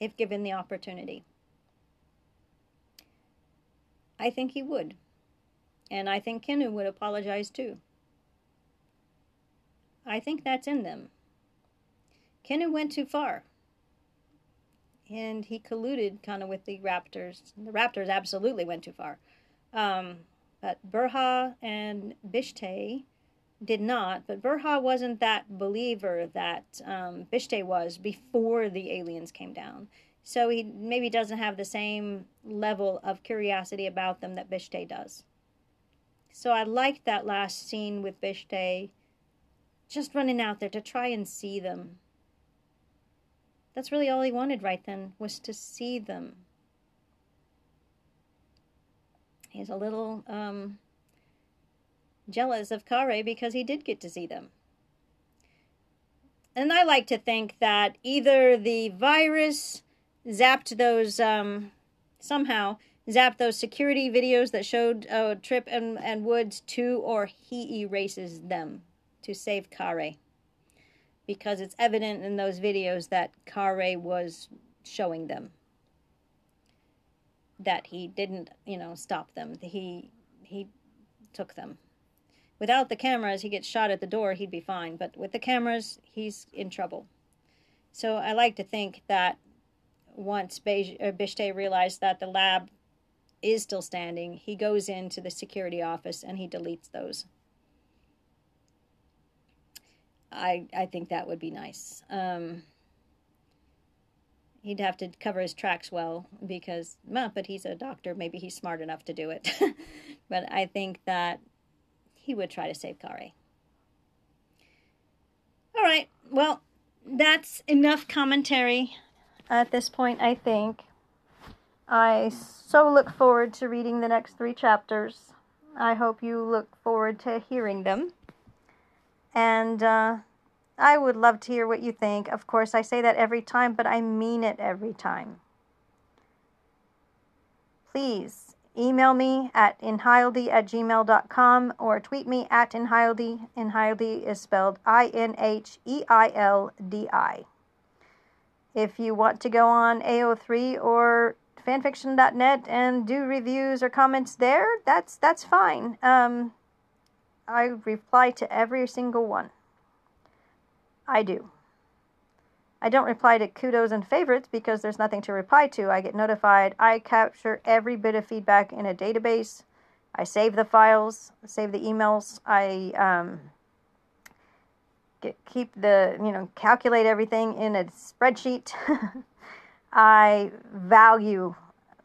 if given the opportunity. I think he would. And I think Kenu would apologize too. I think that's in them. Kenu went too far. And he colluded kind of with the Raptors. The Raptors absolutely went too far. Um, but Burha and Bishtay did not. But Burha wasn't that believer that um, Bishtay was before the aliens came down. So he maybe doesn't have the same level of curiosity about them that Bishtay does. So I liked that last scene with Bishtay just running out there to try and see them. That's really all he wanted right then, was to see them. he's a little um, jealous of Kare because he did get to see them. And I like to think that either the virus zapped those, um, somehow zapped those security videos that showed uh, Trip and, and Woods to, or he erases them to save Kare. Because it's evident in those videos that Kare was showing them that he didn't, you know, stop them. He he took them. Without the cameras, he gets shot at the door, he'd be fine. But with the cameras, he's in trouble. So I like to think that once Bishtay realized that the lab is still standing, he goes into the security office and he deletes those. I I think that would be nice. Um, he'd have to cover his tracks well because, well, but he's a doctor. Maybe he's smart enough to do it. but I think that he would try to save Kare. All right. Well, that's enough commentary at this point, I think. I so look forward to reading the next three chapters. I hope you look forward to hearing them. And uh, I would love to hear what you think. Of course, I say that every time, but I mean it every time. Please email me at inheildi at gmail.com or tweet me at inheildi. Inheildi is spelled I N H E I L D I. If you want to go on AO3 or fanfiction.net and do reviews or comments there, that's that's fine. Um, I reply to every single one. I do. I don't reply to kudos and favorites because there's nothing to reply to. I get notified. I capture every bit of feedback in a database. I save the files, save the emails. I um, get, keep the, you know, calculate everything in a spreadsheet. I value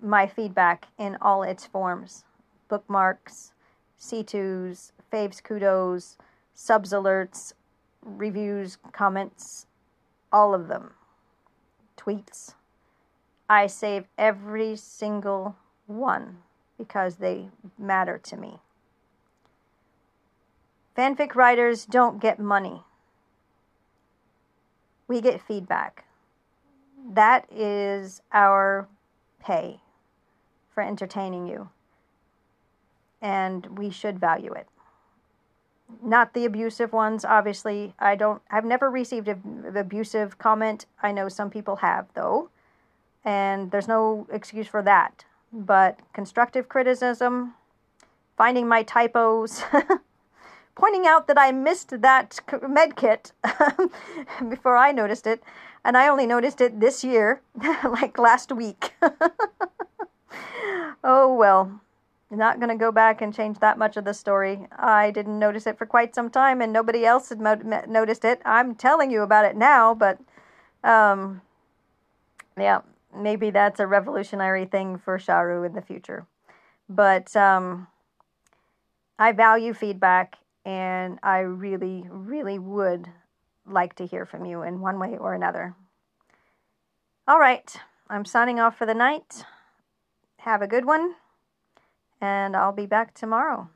my feedback in all its forms bookmarks, C2s, faves, kudos, subs alerts, reviews, comments, all of them, tweets. I save every single one because they matter to me. Fanfic writers don't get money. We get feedback. That is our pay for entertaining you. And we should value it not the abusive ones obviously. I don't i've never received an abusive comment. I know some people have though. And there's no excuse for that. But constructive criticism finding my typos pointing out that i missed that med kit before i noticed it. And i only noticed it this year like last week. Oh well not going to go back and change that much of the story. I didn't notice it for quite some time, and nobody else had mo- noticed it. I'm telling you about it now, but um, yeah, maybe that's a revolutionary thing for Sharu in the future. But um, I value feedback, and I really, really would like to hear from you in one way or another. All right, I'm signing off for the night. Have a good one and I'll be back tomorrow.